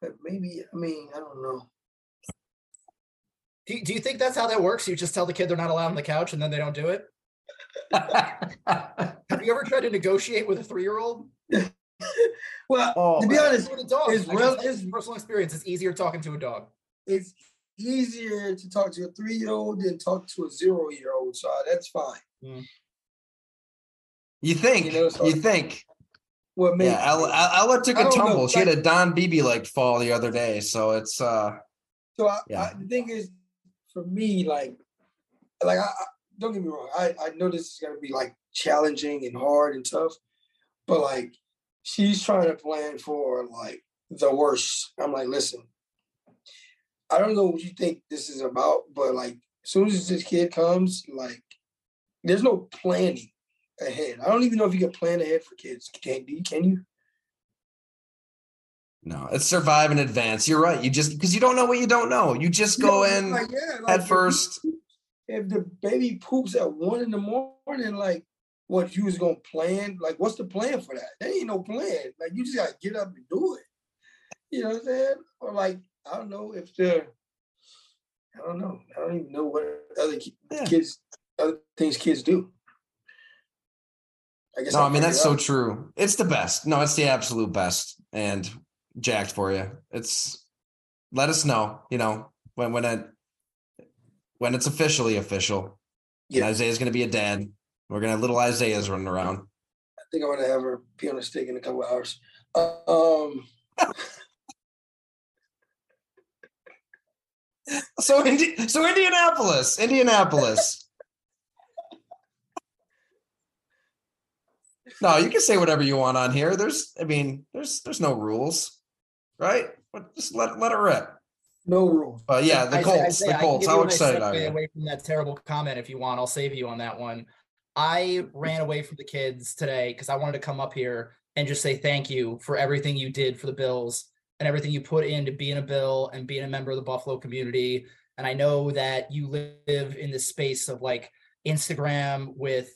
but maybe I mean I don't know. Do you, do you think that's how that works? You just tell the kid they're not allowed on the couch and then they don't do it? [LAUGHS] Have you ever tried to negotiate with a three year old? [LAUGHS] [LAUGHS] Well, Oh, to be honest, With a dog. it's I can rel- tell you it's- personal experience. It's easier talking to a dog. it's easier to talk to a three-year-old than talk to a zero-year-old. So that's fine. you think? You know, so- you think? Well, maybe. Yeah, Ella, Ella took a don't know, tumble. She had a Don Beebe like fall the other day, so it's uh So I, Yeah. I, the thing is, for me, like, like I, I don't get me wrong. I, I know this is gonna be like challenging and hard and tough, but like, she's trying to plan for like the worst. I'm like, listen, I don't know what you think this is about, but like, as soon as this kid comes, like, there's no planning ahead. I don't even know if you can plan ahead for kids. Can do you? Can you? no, it's survive in advance. You're right. You just because you don't know what you don't know. You just go Yeah, in like, yeah, like, at if first. if the baby poops at one in the morning, like what you was gonna plan? Like, what's the plan for that? There ain't no plan. Like, you just gotta get up and do it. You know what I'm saying? Or like, I don't know if the, I don't know. I don't even know what other Yeah. kids, other things kids do. I guess No, I'll I mean that's so true. It's the best. No, it's the absolute best. And jacked for you. It's let us know, you know, when when it when it's officially official. And Yeah. Isaiah's gonna be a dad. We're gonna have little Isaiah's running around. I think I'm gonna have her pee on a stick in a couple hours. Uh, um, [LAUGHS] So Indi- so Indianapolis, Indianapolis. no, you can say whatever you want on here. There's, I mean, there's there's no rules, right? But just let let it rip. no rules. But yeah, the Colts, Isaiah, the I can Colts. give How you a nice excited are you? Away from that terrible comment, if you want, I'll save you on that one. I ran away from the kids today because I wanted to come up here and just say thank you for everything you did for the Bills and everything you put into being a Bill and being a member of the Buffalo community. And I know that you live in this space of like Instagram with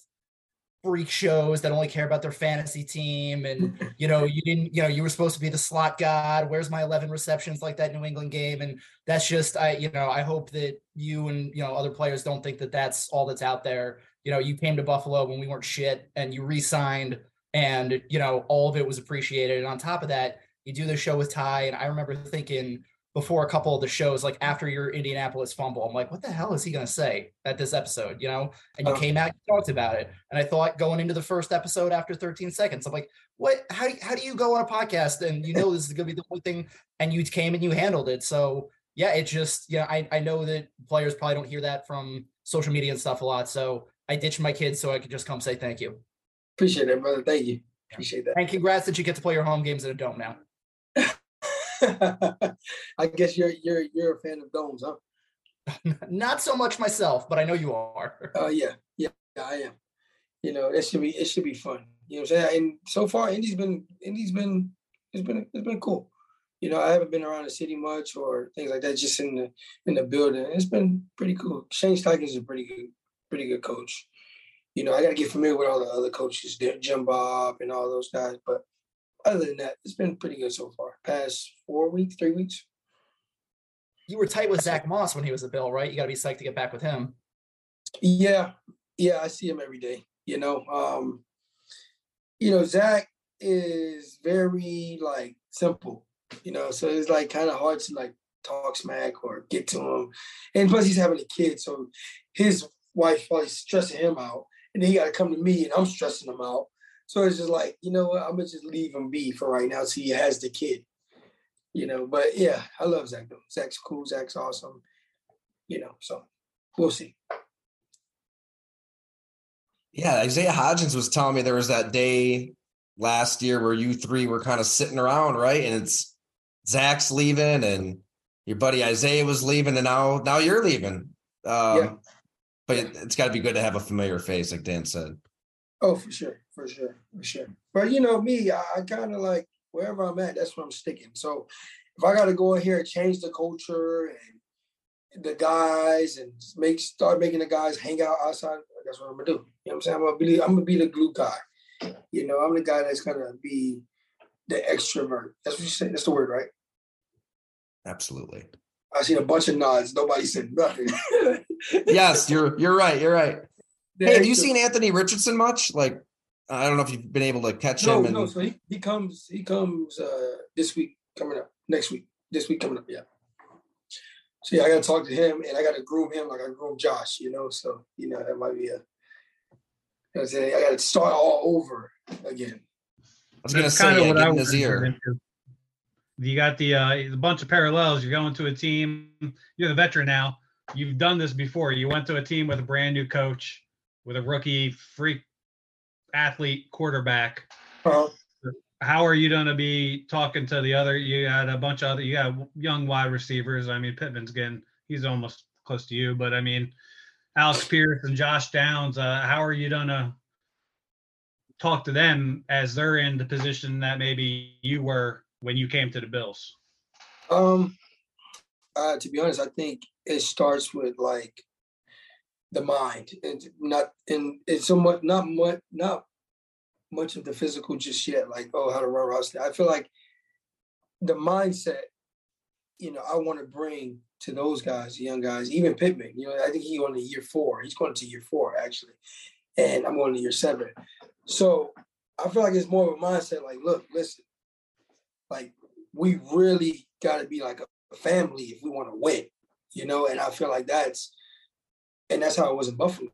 freak shows that only care about their fantasy team and [LAUGHS] you know you didn't you know you were supposed to be the slot god. Where's my 11 receptions like that new england game? And that's just i you know i hope that you and you know other players don't think that that's all that's out there you know you came to buffalo when we weren't shit and you re-signed and you know all of it was appreciated and on top of that you do the show with ty and i remember thinking before a couple of the shows, like after your Indianapolis fumble. I'm like, what the hell is he going to say at this episode? You know, and you Oh. came out, you talked about it. And I thought going into the first episode after 13 seconds, I'm like, what, how, how do you go on a podcast and you know this is going to be the only thing and you came and you handled it. So yeah, it just, yeah, I, I know that players probably don't hear that from social media and stuff a lot. So I ditched my kids so I could just come say thank you. Appreciate it, brother. Thank you. Appreciate that. And congrats that you get to play your home games in a dome now. [LAUGHS] I guess you're you're you're a fan of domes, huh? [LAUGHS] Not so much myself, but I know you are. Oh yeah, yeah, yeah, I am. You know, it should be it should be fun. You know what I'm saying? And so far, Indy's been Indy's been it's been it's been cool. You know, I haven't been around the city much or things like that, just in the in the building. It's been pretty cool. Shane Steichen is a pretty good pretty good coach. You know, I got to get familiar with all the other coaches, Jim Bob and all those guys. But other than that, it's been pretty good so far. Past four weeks, three weeks. You were tight with Zach Moss when he was a Bill, right? You got to be psyched to get back with him. Yeah, yeah, I see him every day. You know, um, you know, Zach is very like simple. You know, so it's like kind of hard to like talk smack or get to him. And plus, he's having a kid, so his wife probably stressing him out, and then he got to come to me, and I'm stressing him out. So it's just like, you know what? I'm gonna just leave him be for right now, so he has the kid. You know, but yeah, I love Zach though. Zach's cool. Zach's awesome. You know, so we'll see. Yeah, Isaiah Hodgins was telling me there was that day last year where you three were kind of sitting around, right? And it's Zach's leaving and your buddy Isaiah was leaving, and now now you're leaving. Um, Yeah. But it, it's got to be good to have a familiar face, like Dan said. Oh, for sure, for sure, for sure. But you know me, I, I kind of like wherever I'm at, that's where I'm sticking. So if I got to go in here and change the culture and the guys and make start making the guys hang out outside, that's what I'm gonna do. You know what I'm saying? I'm gonna be I'm gonna be the glue guy. You know, I'm the guy that's gonna be the extrovert. That's what you said. That's the word, right? Absolutely. I seen a bunch of nods. Nobody said nothing. [LAUGHS] Yes, you're you're right. You're right. Hey, have you seen Anthony Richardson much? Like, I don't know if you've been able to catch No, him. And no. So he, he comes he comes uh this week coming up next week this week coming up yeah. So yeah, I got to talk to him and I got to groom him like I groom Josh, you know. So you know that might be a. You know what I'm saying? I got to start all over again. I was gonna That's say, kinda yeah, what I in was his ear. into. You got the uh, a bunch of parallels. You're going to a team. You're the veteran now. You've done this before. You went to a team with a brand new coach, with a rookie freak athlete quarterback. How are you going to be talking to the other? You had a bunch of other. You got young wide receivers. I mean, Pittman's getting. He's almost close to you, but I mean, Alec Pierce and Josh Downs. Uh, how are you going to talk to them as they're in the position that maybe you were when you came to the Bills? um, uh, to be honest, I think it starts with like the mind and not and it's somewhat not much not much of the physical just yet. Like oh, how to run routes. I feel like the mindset, you know, I want to bring to those guys, young guys, even Pittman. You know, I think he on to year four. He's going to year four actually, and I'm going to year seven. So I feel like it's more of a mindset. Like, look, listen, like we really got to be like a family if we want to win, you know. And I feel like that's, and that's how it was in Buffalo.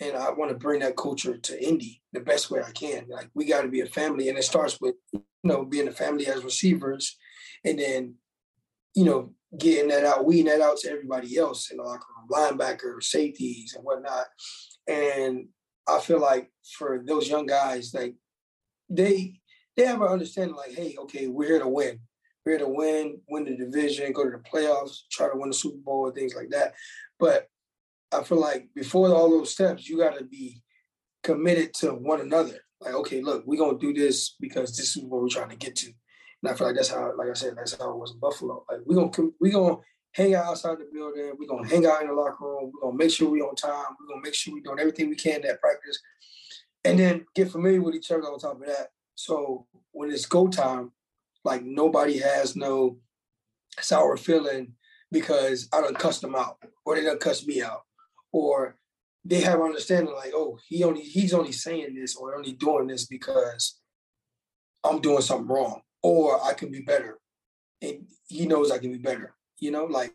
And I want to bring that culture to Indy the best way I can. Like we got to be a family, and it starts with you know being a family as receivers, and then you know getting that out, weeding that out to everybody else in the locker room, linebackers, safeties, and whatnot. And I feel like for those young guys, like they they have an understanding, like, hey, okay, we're here to win. We're here to win, win the division, go to the playoffs, try to win the Super Bowl, and things like that. But I feel like before all those steps, you got to be committed to one another. Like, okay, look, we're gonna do this because this is what we're trying to get to. And I feel like that's how, like I said, that's how it was in Buffalo. Like we're gonna we gonna hang out outside the building. We're gonna hang out in the locker room. We're gonna make sure we're on time. We're gonna make sure we're doing everything we can at practice, and then get familiar with each other on top of that. So when it's go time, like nobody has no sour feeling because I don't cuss them out or they don't cuss me out or they have understanding like, oh, he only he's only saying this or only doing this because I'm doing something wrong or I can be better. and he knows I can be better. You know, like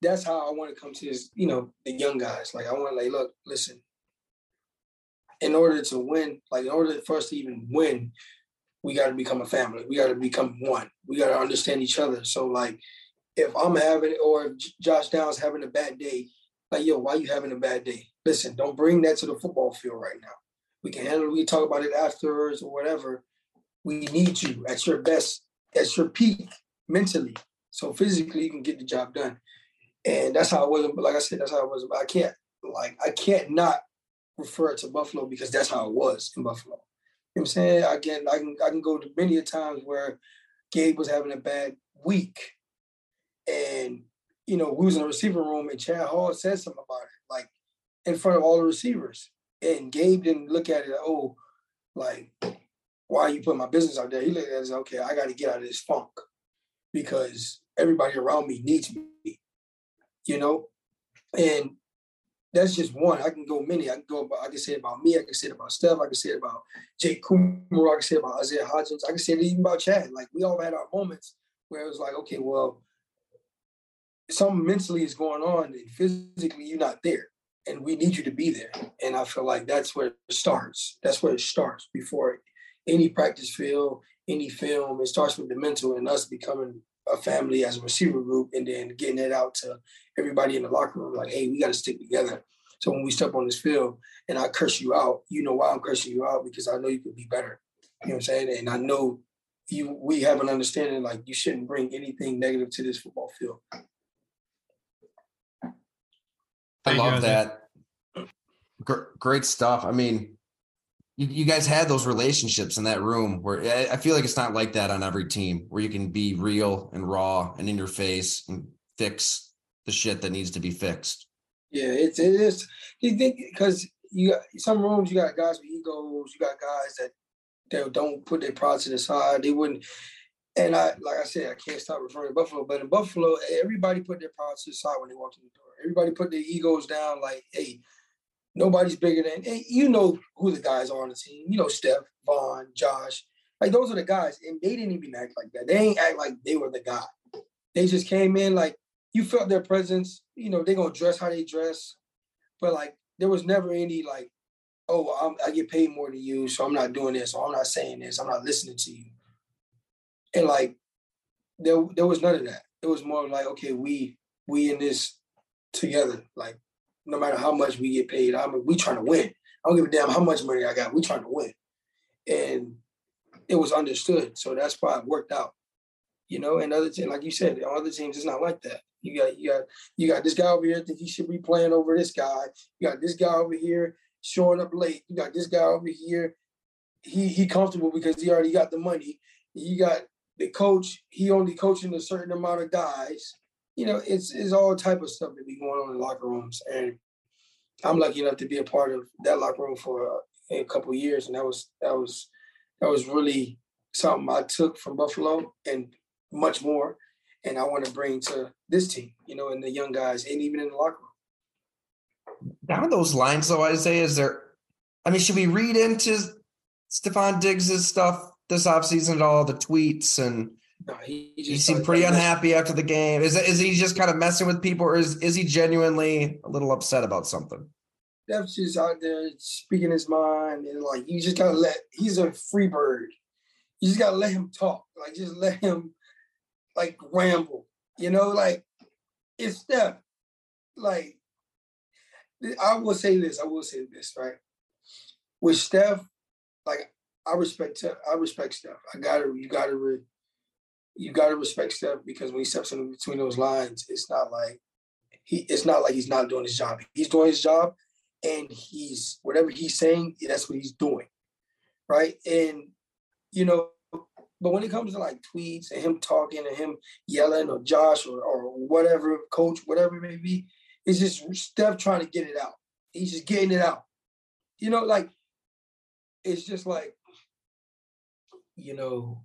that's how I want to come to this, you know, the young guys. Like I want to like, look, listen, in order to win, like in order for us to even win, we got to become a family. We got to become one. We got to understand each other. So like, if I'm having or if Josh Downs having a bad day, like yo, why you having a bad day? Listen, don't bring that to the football field right now. We can handle. It. We talk about it afterwards or whatever. We need you at your best, at your peak mentally. So physically, you can get the job done. And that's how I was. Like I said, that's how I was. I can't like I can't not refer to Buffalo because that's how it was in Buffalo. You know what I'm saying? I can I can I can go to many a times where Gabe was having a bad week. And you know, we was in the receiver room and Chad Hall said something about it, like in front of all the receivers. And Gabe didn't look at it, oh, like, why are you putting my business out there? He looked at it as, okay, I got to get out of this funk because everybody around me needs me, you know? And that's just one. I can go many. I can go about, I can say about me. I can say about Steph. I can say about Jake Kumerow. I can say about Isaiah Hodgins. I can say it even about Chad. Like we all had our moments where it was like, okay, well, something mentally is going on and physically you're not there. And we need you to be there. And I feel like that's where it starts. That's where it starts before any practice field, any film. It starts with the mental and us becoming a family as a receiver group and then getting it out to everybody in the locker room like, hey, we got to stick together. So when we step on this field and I curse you out, you know why I'm cursing you out because I know you can be better. You know what I'm saying? And I know you we have an understanding like you shouldn't bring anything negative to this football field. I love that. great stuff. I mean, you, you, guys had those relationships in that room where I, I feel like it's not like that on every team where you can be real and raw and in your face and fix the shit that needs to be fixed. Yeah, it's it is. You think because you got some rooms, you got guys with egos, you got guys that they don't put their pride to the side. They wouldn't. And I, like I said, I can't stop referring to Buffalo, but in Buffalo, everybody put their pride to the side when they walked in the door. Everybody put their egos down. Like, hey, nobody's bigger than. Hey, you know who the guys are on the team. You know Steph, Von, Josh. Like those are the guys, and they didn't even act like that. They ain't act like they were the guy. They just came in like you felt their presence. You know, they're gonna dress how they dress, but like there was never any like, oh, I'm, I get paid more than you, so I'm not doing this, or I'm not saying this, I'm not listening to you. And like, there there was none of that. It was more like, okay, we we in this together. Like, no matter how much we get paid, I'm we trying to win. I don't give a damn how much money I got. We trying to win, and it was understood. So that's why it worked out. You know, and other teams, like you said, other teams, it's not like that. You got you got you got this guy over here think he should be playing over this guy. You got this guy over here showing up late. You got this guy over here. He he comfortable because he already got the money. You got the coach. He only coaching a certain amount of guys. You know, it's it's all type of stuff that be going on in locker rooms, and I'm lucky enough to be a part of that locker room for a, a couple years, and that was that was that was really something I took from Buffalo and much more and I want to bring to this team, you know, and the young guys, and even in the locker room. Down those lines, though, Isaiah, is there? I mean, should we read into Stefon Diggs' stuff this offseason at all? The tweets and no, he, he, he seemed pretty unhappy after the game. Is is he just kind of messing with people, or is is he genuinely a little upset about something? That's just out there speaking his mind, and like you just gotta let. He's a free bird. You just gotta let him talk. Like just let him like ramble, you know, like it's Steph. Like I will say this, I will say this, right? With Steph, like I respect I respect Steph. I gotta you gotta re, you gotta respect Steph because when he steps in between those lines, it's not like he it's not like he's not doing his job. He's doing his job and he's whatever he's saying, that's what he's doing. Right. And you know, but when it comes to like tweets and him talking and him yelling or Josh or, or whatever, coach, whatever it may be, it's just Steph trying to get it out. He's just getting it out. You know, like it's just like, you know,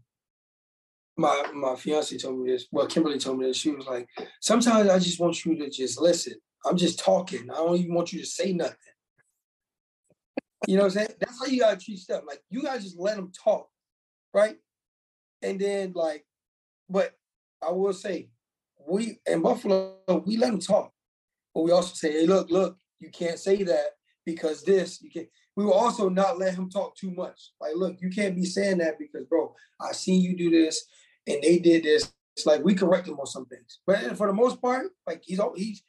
my my fiance told me this. Well, Kimberly told me this. She was like, sometimes I just want you to just listen. I'm just talking. I don't even want you to say nothing. You know what I'm saying? That's how you gotta treat stuff. Like you gotta just let them talk, right? And then like, but I will say, we in Buffalo, we let him talk, but we also say, hey, look, look, you can't say that because this, you can't. We will also not let him talk too much. Like, look, you can't be saying that because, bro, I seen you do this and they did this. It's like we correct him on some things. But for the most part, like he's he's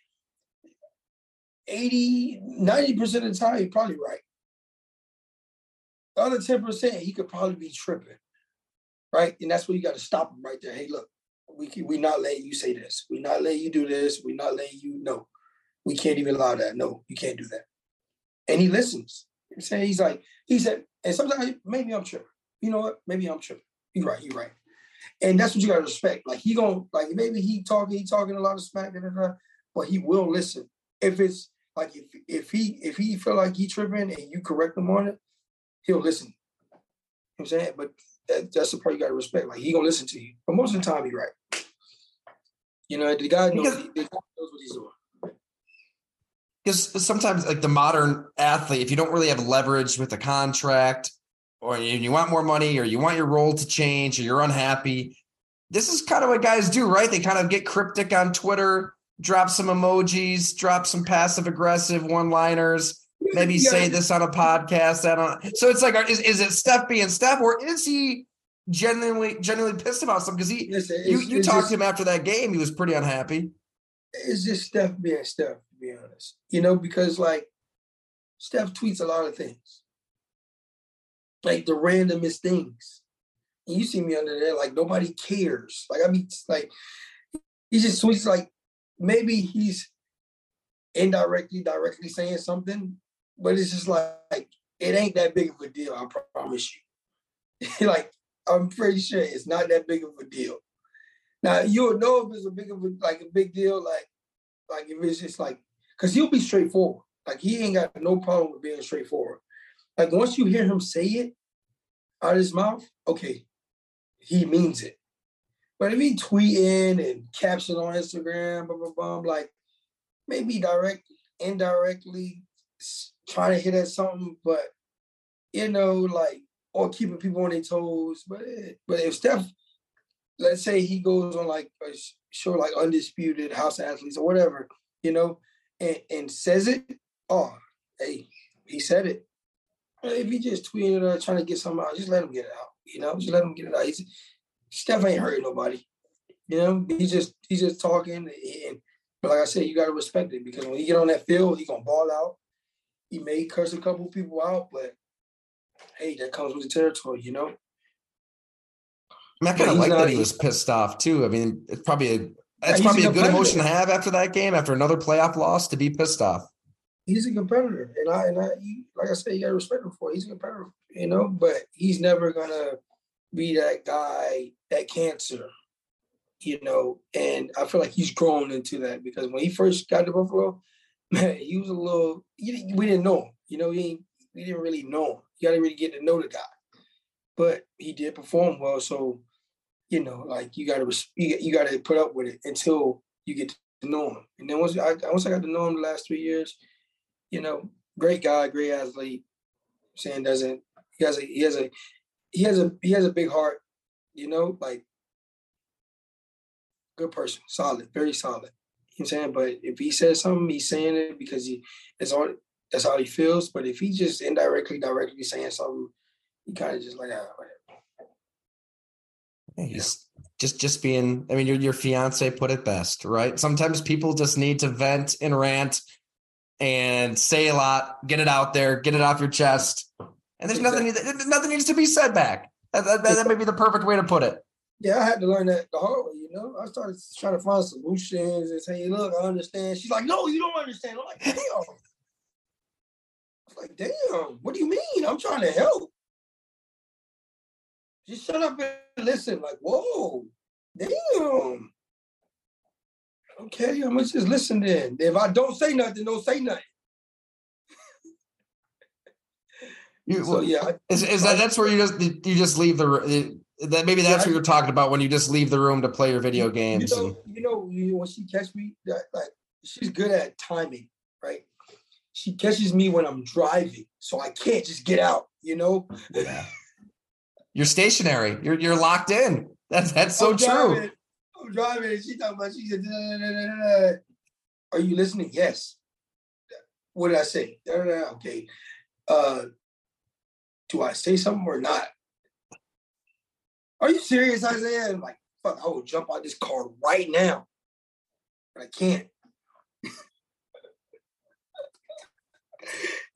80, 90% of the time, he's probably right. The other 10%, he could probably be tripping. Right. And that's where you got to stop him right there. Hey, look, we we not letting you say this. We not letting you do this. We not letting you know. We can't even allow that. No, you can't do that. And he listens. I'm saying he's like, he said, and sometimes maybe I'm tripping. You know what? Maybe I'm tripping. You're right, you're right. And that's what you gotta respect. Like he gonna like maybe he talking, he talking a lot of smack, but he will listen. If it's like if if he if he feel like he tripping and you correct him on it, he'll listen. You know what I'm saying? But that, that's the part you gotta respect. Like he gonna listen to you. But most of the time he right. You know, the guy knows, the guy knows what he's doing because sometimes like the modern athlete if you don't really have leverage with a contract or you want more money or you want your role to change or you're unhappy this is kind of what guys do right they kind of get cryptic on twitter drop some emojis drop some passive aggressive one liners maybe yeah. say this on a podcast I don't, so it's like is, is it steph being steph or is he genuinely genuinely pissed about something because he you, you talked just, to him after that game he was pretty unhappy it's just steph being steph to be honest. You know, because like Steph tweets a lot of things. Like the randomest things. And you see me under there, like nobody cares. Like I mean like he just tweets like maybe he's indirectly, directly saying something, but it's just like, like it ain't that big of a deal, I promise you. [LAUGHS] like I'm pretty sure it's not that big of a deal. Now you'll know if it's a big of a like a big deal, like like if it's just like because he'll be straightforward. Like he ain't got no problem with being straightforward. Like once you hear him say it out of his mouth, okay, he means it. But if he tweeting and caption on Instagram, blah blah blah, like maybe direct, indirectly trying to hit at something, but you know, like or keeping people on their toes. But but if Steph, let's say he goes on like a show like Undisputed House Athletes or whatever, you know, and, and says it, oh, hey, he said it. If he just tweeting or trying to get something out, just let him get it out. You know, just let him get it out. He's, Steph ain't hurting nobody. You know, he's just he's just talking. And, but like I said, you gotta respect it because when he get on that field, he gonna ball out. He may curse a couple people out, but hey, that comes with the territory, you know. I, mean, I kind of like that he was pissed off too. I mean, it's probably a that's yeah, probably a, a good emotion to have after that game, after another playoff loss, to be pissed off. He's a competitor, and I and I, like I said, you got to respect him for it. He's a competitor, you know, but he's never gonna be that guy, that cancer, you know. And I feel like he's grown into that because when he first got to Buffalo, [LAUGHS] he was a little. We didn't know him, you know. We we didn't really know him. You got to really get to know the guy, but he did perform well. So you know, like you gotta you, you gotta put up with it until you get to know him. And then once I once I got to know him the last three years, you know, great guy, great athlete. saying doesn't he has a he has a he has a he has a big heart, you know, like good person, solid, very solid. You know I'm saying? But if he says something, he's saying it because he that's all that's how he feels. But if he just indirectly, directly saying something, he kind of just like, ah, whatever. He's just just being. I mean, your your fiance put it best, right? Sometimes people just need to vent and rant and say a lot, get it out there, get it off your chest, and there's nothing nothing needs to be said back. That, that, that may be the perfect way to put it. Yeah, I had to learn that the hard way. You know, I started trying to find solutions and say, "Look, I understand." She's like, "No, you don't understand." I'm like, [LAUGHS] "Damn." I was like, "Damn, what do you mean? I'm trying to help." Just shut up and listen. Like, whoa, damn. Okay, I'm gonna just listen then. If I don't say nothing, don't say nothing. You, so yeah, is, is that that's where you just you just leave the that maybe that's yeah, what you're talking about when you just leave the room to play your video games. You know, and, you know, you know when she catch me, like she's good at timing, right? She catches me when I'm driving, so I can't just get out. You know. Yeah you're stationary. You're you're locked in. That's that's so I'm true. I'm driving and she talking about she said, "Da, da, da, da, da." Are you listening? Yes. What did I say? Okay. Uh do I say something or not? Are you serious, Isaiah? I'm like, fuck, I will jump out this car right now. But I can't. [LAUGHS]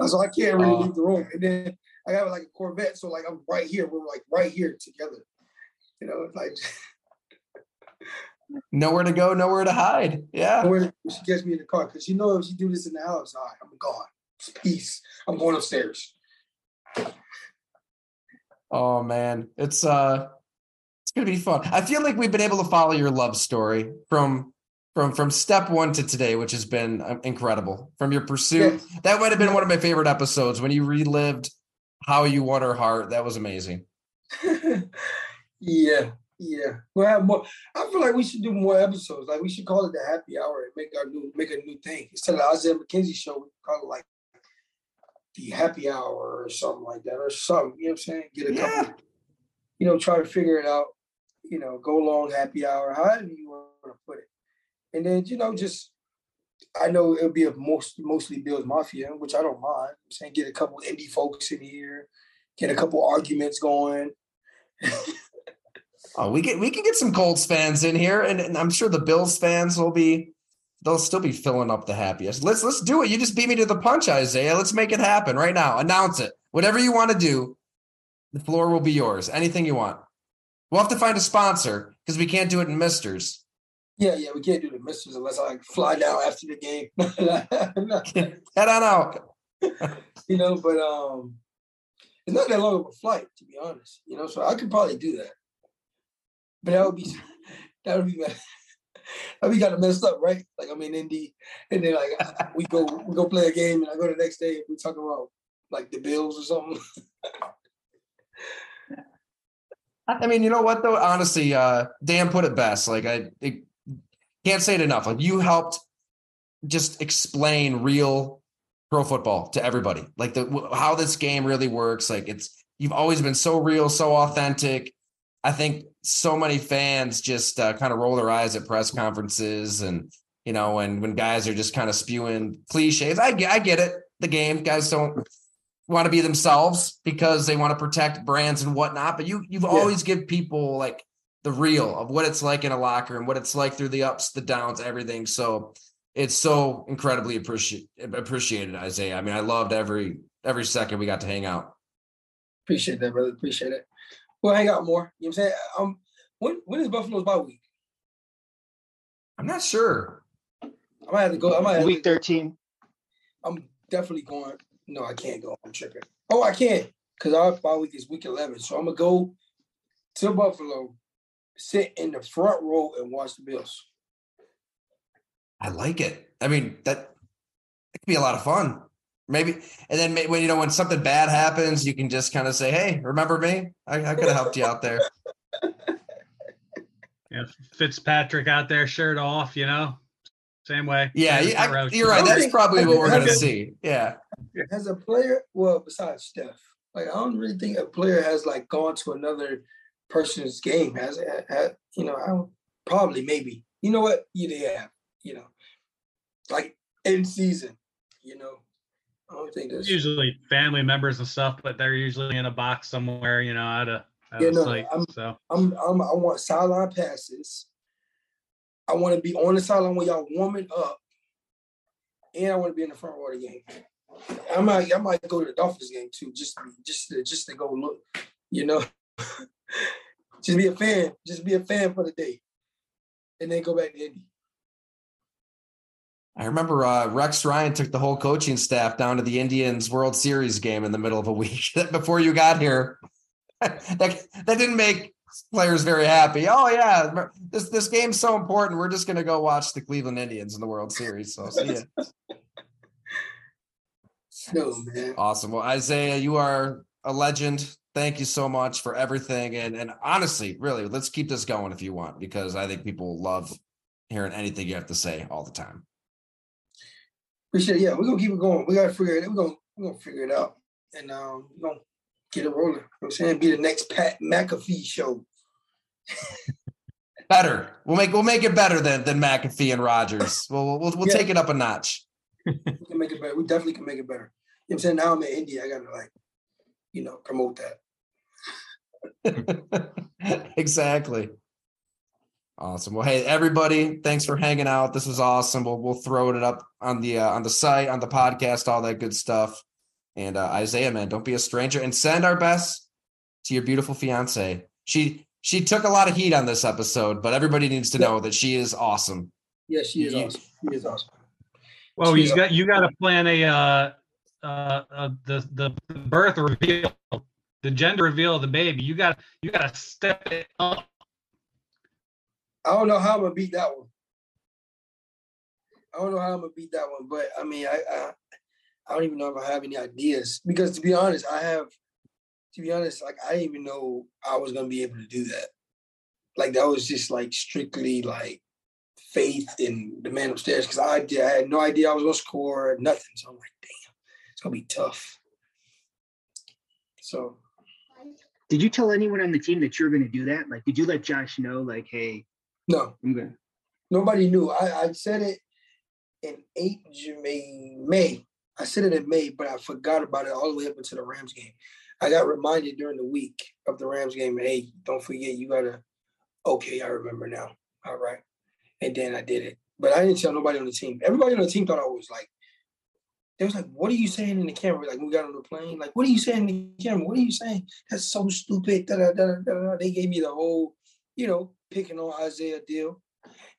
so I can't really Oh. leave the room. And then I got like a Corvette, so like I'm right here. We're like right here together. You know, it's like [LAUGHS] Nowhere to go, nowhere to hide. Yeah. where she gets me in the car because you know if she do this in the house, all right, I'm gone. It's peace. I'm going upstairs. Oh man, it's uh, gonna be fun. I feel like we've been able to follow your love story from from from step one to today, which has been uh, incredible. From your pursuit, that might have been one of my favorite episodes when you relived how you won her heart. That was amazing. [LAUGHS] yeah, yeah. We'll have more. I feel like we should do more episodes. Like we should call it the happy hour and make our new make a new thing. Instead of the Isaiah McKenzie show, we call it like the happy hour or something like that, or something. You know what I'm saying? Get a couple, you know, try to figure it out. You know, go long happy hour, however you want to put it. And then, you know, just I know it'll be a most mostly Bills Mafia, which I don't mind. I'm saying get a couple Indy folks in here, get a couple arguments going. Oh, we get we can get some Colts fans in here, and, and I'm sure the Bills fans will be they'll still be filling up the happiest. Let's let's do it. You just beat me to the punch, Isaiah. Let's make it happen right now. Announce it. Whatever you want to do, the floor will be yours. Anything you want. We'll have to find a sponsor because we can't do it in misters. Yeah, yeah, we can't do the misters unless I like fly down after the game. [LAUGHS] [LAUGHS] Head on out. you know, but um it's not that long of a flight, to be honest. You know, so I could probably do that. But that would be [LAUGHS] that would be bad. that we got to messed up, right? Like I'm in Indy, and then like we go we go play a game, and I go the next day. We talk about like the Bills or something. I mean, you know what though? Honestly, uh, Dan put it best. Like I it, can't say it enough. Like you helped just explain real pro football to everybody. Like the how this game really works. Like it's you've always been so real, so authentic. I think so many fans just uh, kind of roll their eyes at press conferences and you know, and when guys are just kind of spewing cliches. I I get it. The game guys don't want to be themselves because they want to protect brands and whatnot. But you you've always give people like the real of what it's like in a locker and what it's like through the ups, the downs, everything. So it's so incredibly appreciate appreciated, Isaiah. I mean, I loved every every second we got to hang out. Appreciate that, brother. Appreciate it. We'll hang out more. You know what I'm saying? Um, when when is Buffalo's bye week? I'm not sure. I might have to go. I might have Week to, 13. I'm definitely going. No, I can't go. I'm tripping. Oh, I can't because our bye week is week 11. So I'm gonna go to Buffalo, sit in the front row and watch the Bills. I like it. I mean, that it could be a lot of fun. Maybe, and then when you know when something bad happens, you can just kind of say, "Hey, remember me? I, I could have helped you out there." [LAUGHS] Yeah, Fitzpatrick out there, shirt off, you know, same way. Yeah, Same I, you're right. That's probably what we're gonna see. Yeah, As a player, well, besides Steph, like I don't really think a player has like gone to another person's game. Has it? You know, I don't, probably maybe. You know what? Yeah, they have. You know, like in season. You know, I don't think that's usually family members and stuff, but they're usually in a box somewhere, you know, out of, out Yeah, of no, sight. I'm- so I'm, I'm I want sideline passes. I want to be on the sideline when y'all warming up, and I want to be in the front row of the game. I might I might go to the Dolphins game too, just to just to, just to go look, you know, [LAUGHS] just be a fan, just be a fan for the day, and then go back to Indy. I remember uh, Rex Ryan took the whole coaching staff down to the Indians World Series game in the middle of a week [LAUGHS] before you got here. [LAUGHS] that that didn't make players very happy. Oh yeah, this this game's so important. We're just gonna go watch the Cleveland Indians in the World Series. So see ya. No man, Awesome. Well, Isaiah, you are a legend. Thank you so much for everything. And and honestly, really, let's keep this going if you want, because I think people love hearing anything you have to say all the time. appreciate it. Yeah, we're gonna keep it going. We gotta figure it. We're gonna we're gonna figure it out, and um, we're gonna get it rolling. You know what I'm saying? Be the next Pat McAfee show. Better. We'll make we'll make it better than than McAfee and Rodgers. We'll we'll, we'll Yeah. take it up a notch. We can make it better. We definitely can make it better. You know what I'm saying? Now I'm in Indy. I gotta like, you know, promote that. [LAUGHS] exactly. Awesome. Well, hey everybody, thanks for hanging out. This was awesome. We'll we'll throw it up on the uh, on the site, on the podcast, all that good stuff. And uh, Isaiah, man, don't be a stranger, and send our best to your beautiful fiance. She she took a lot of heat on this episode, but everybody needs to know that she is awesome. Yeah, she is awesome. She is awesome. Well, you got you got to plan a uh, uh, uh, the the birth reveal, the gender reveal of the baby. You got you got to step it up. I don't know how I'm gonna beat that one. I don't know how I'm gonna beat that one, but I mean, I, I I don't even know if I have any ideas because to be honest, I have. To be honest, like I didn't even know I was gonna be able to do that. Like that was just like strictly like faith in the man upstairs because I I had no idea I was gonna score nothing. So I'm like, damn, it's gonna be tough. So Did you tell anyone on the team that you were going to do that? Like, did you let Josh know, like, hey, no, I'm going to. Nobody knew. I, I said it in eight May, May. I said it in May, but I forgot about it all the way up until the Rams game. I got reminded during the week of the Rams game. Hey, don't forget, you gotta. Okay, I remember now. All right, and then I did it, but I didn't tell nobody on the team. Everybody on the team thought I was like. They was like, "What are you saying in the camera?" Like we got on the plane. Like, what are you saying in the camera? What are you saying? That's so stupid. Da, da, da, da. They gave me the whole, you know, picking on Isaiah deal.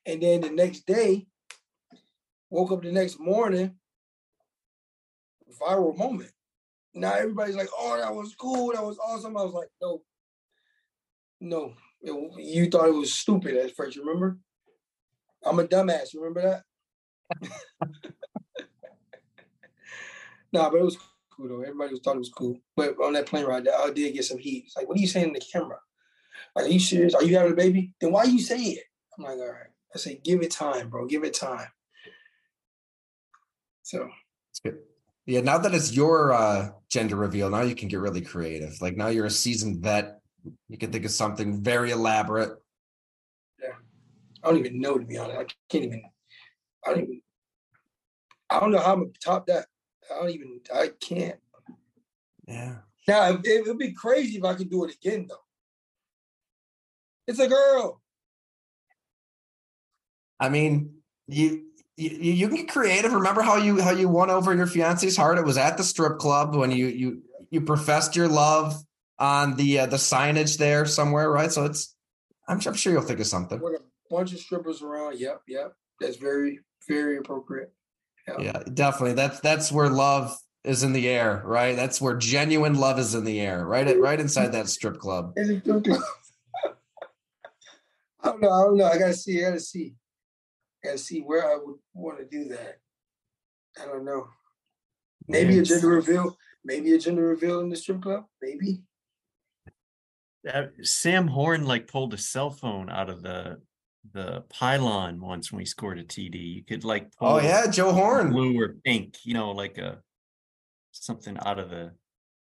And then the next day, woke up the next morning, viral moment. Now everybody's like, oh, that was cool. That was awesome. I was like, no, no. It- you thought it was stupid at first, remember? I'm a dumbass. Remember that? [LAUGHS] nah, but it was cool though. Everybody was thought it was cool. But on that plane ride, I did get some heat. It's like, what are you saying in the camera? Like, are you serious? Are you having a baby? Then why are you say it? I'm like, all right. I say, give it time, bro. Give it time. So It's good. Yeah, now that it's your uh, gender reveal, now you can get really creative. Like now you're a seasoned vet. You can think of something very elaborate. I don't even know to be honest. I can't even. I don't even. I don't know how I'm gonna top that. I don't even. I can't. Yeah. Now it, it would be crazy if I could do it again though. It's a girl. I mean, you you you can get creative. Remember how you how you won over your fiance's heart? It was at the strip club when you you you professed your love on the uh, the signage there somewhere, right? So it's I'm, I'm sure you'll think of something. Bunch of strippers around. Yep, yep. That's very, very appropriate. Yeah, definitely. That's that's where love is in the air, right? That's where genuine love is in the air, right? At, right inside that strip club. [LAUGHS] Is it true? [LAUGHS] I don't know. I don't know. I gotta see. I gotta see. I gotta see where I would want to do that. I don't know. Maybe a gender reveal. Maybe a gender reveal in the strip club. Maybe. Uh, Sam Horn like pulled a cell phone out of the the pylon once when we scored a TD. You could like Oh yeah, Joe Horn. blue or pink, you know, like a something out of the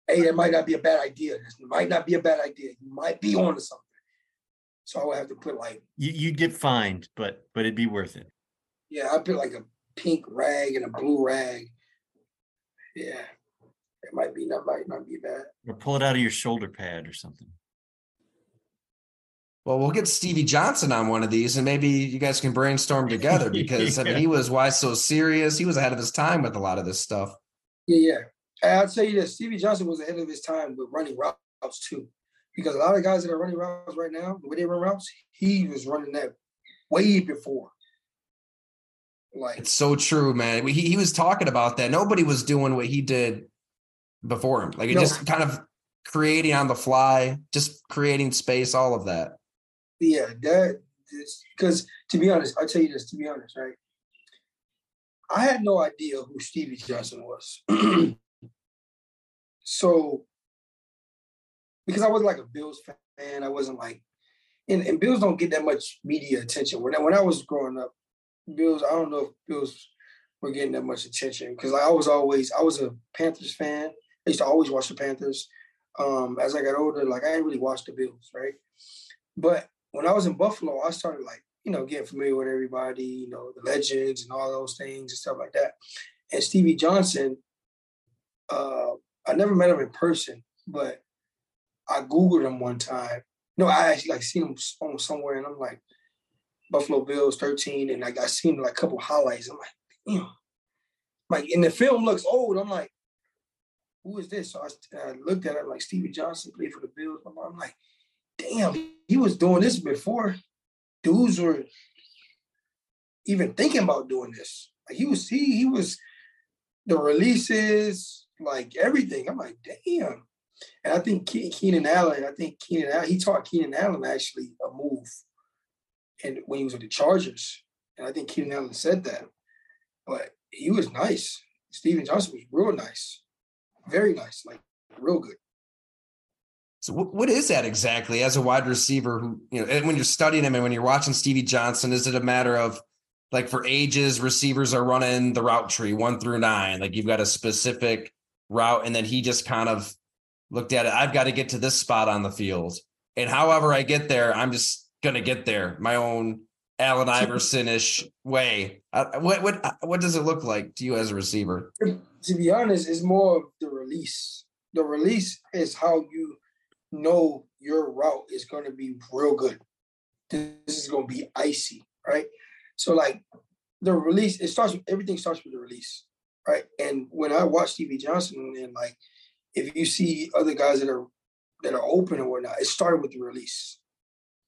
Hey, that might not be a bad idea. This might not be a bad idea. You might be onto something. So I would have to put like, you you'd get fined, but but it'd be worth it. yeah, I put like a pink rag and a blue rag. Yeah, it might be. That might not be bad. Or pull it out of your shoulder pad or something. Well, we'll get Stevie Johnson on one of these, and maybe you guys can brainstorm together [LAUGHS] because I mean, he was why so serious. He was ahead of his time with a lot of this stuff. Yeah, yeah. I'll tell you this: Stevie Johnson was ahead of his time with running routes too, because a lot of guys that are running routes right now, the way they run routes, he was running that way before. Like, It's so true, man. He he was talking about that. Nobody was doing what he did before him. Like it No. just kind of creating on the fly, just creating space, all of that. Yeah, that because to be honest, I'll tell you this: to be honest, right? I had no idea who Stevie Johnson was. [CLEARS THROAT] so, because I wasn't like a Bills fan, I wasn't like, and, and Bills don't get that much media attention. When I, when I was growing up, Bills, I don't know if Bills were getting that much attention because I was always, I was a Panthers fan. I used to always watch the Panthers. Um, as I got older, like I didn't really watch the Bills, right? But when I was in Buffalo, I started like, you know, getting familiar with everybody, you know, the legends and all those things and stuff like that. And Stevie Johnson, uh, I never met him in person, but I Googled him one time. No, I actually like seen him on somewhere and I'm like, Buffalo Bills 13, and like I seen like a couple highlights. I'm like, damn. Like, and the film looks old. I'm like, who is this? So I, I looked at it like Stevie Johnson played for the Bills. I'm like, damn, he was doing this before dudes were even thinking about doing this. Like he was, he he was the releases, like everything. I'm like, damn. And I think Keenan Allen, I think Keenan Allen, he taught Keenan Allen actually a move and when he was with the Chargers. And I think Keenan Allen said that. But he was nice. Steven Johnson was real nice. Very nice, like real good. So what is that exactly as a wide receiver who, you know, when you're studying him and when you're watching Stevie Johnson, is it a matter of like for ages, receivers are running the route tree one through nine, like you've got a specific route, and then he just kind of looked at it. I've got to get to this spot on the field. And however I get there, I'm just going to get there my own Allen Iverson ish way. Uh, what what uh, what does it look like to you as a receiver? To be honest, it's more of the release. The release is how you know your route is going to be real good. This is going to be icy, right? So like the release, it starts everything starts with the release, right? And when I watch Stevie Johnson and like if you see other guys that are that are open or whatnot, it started with the release.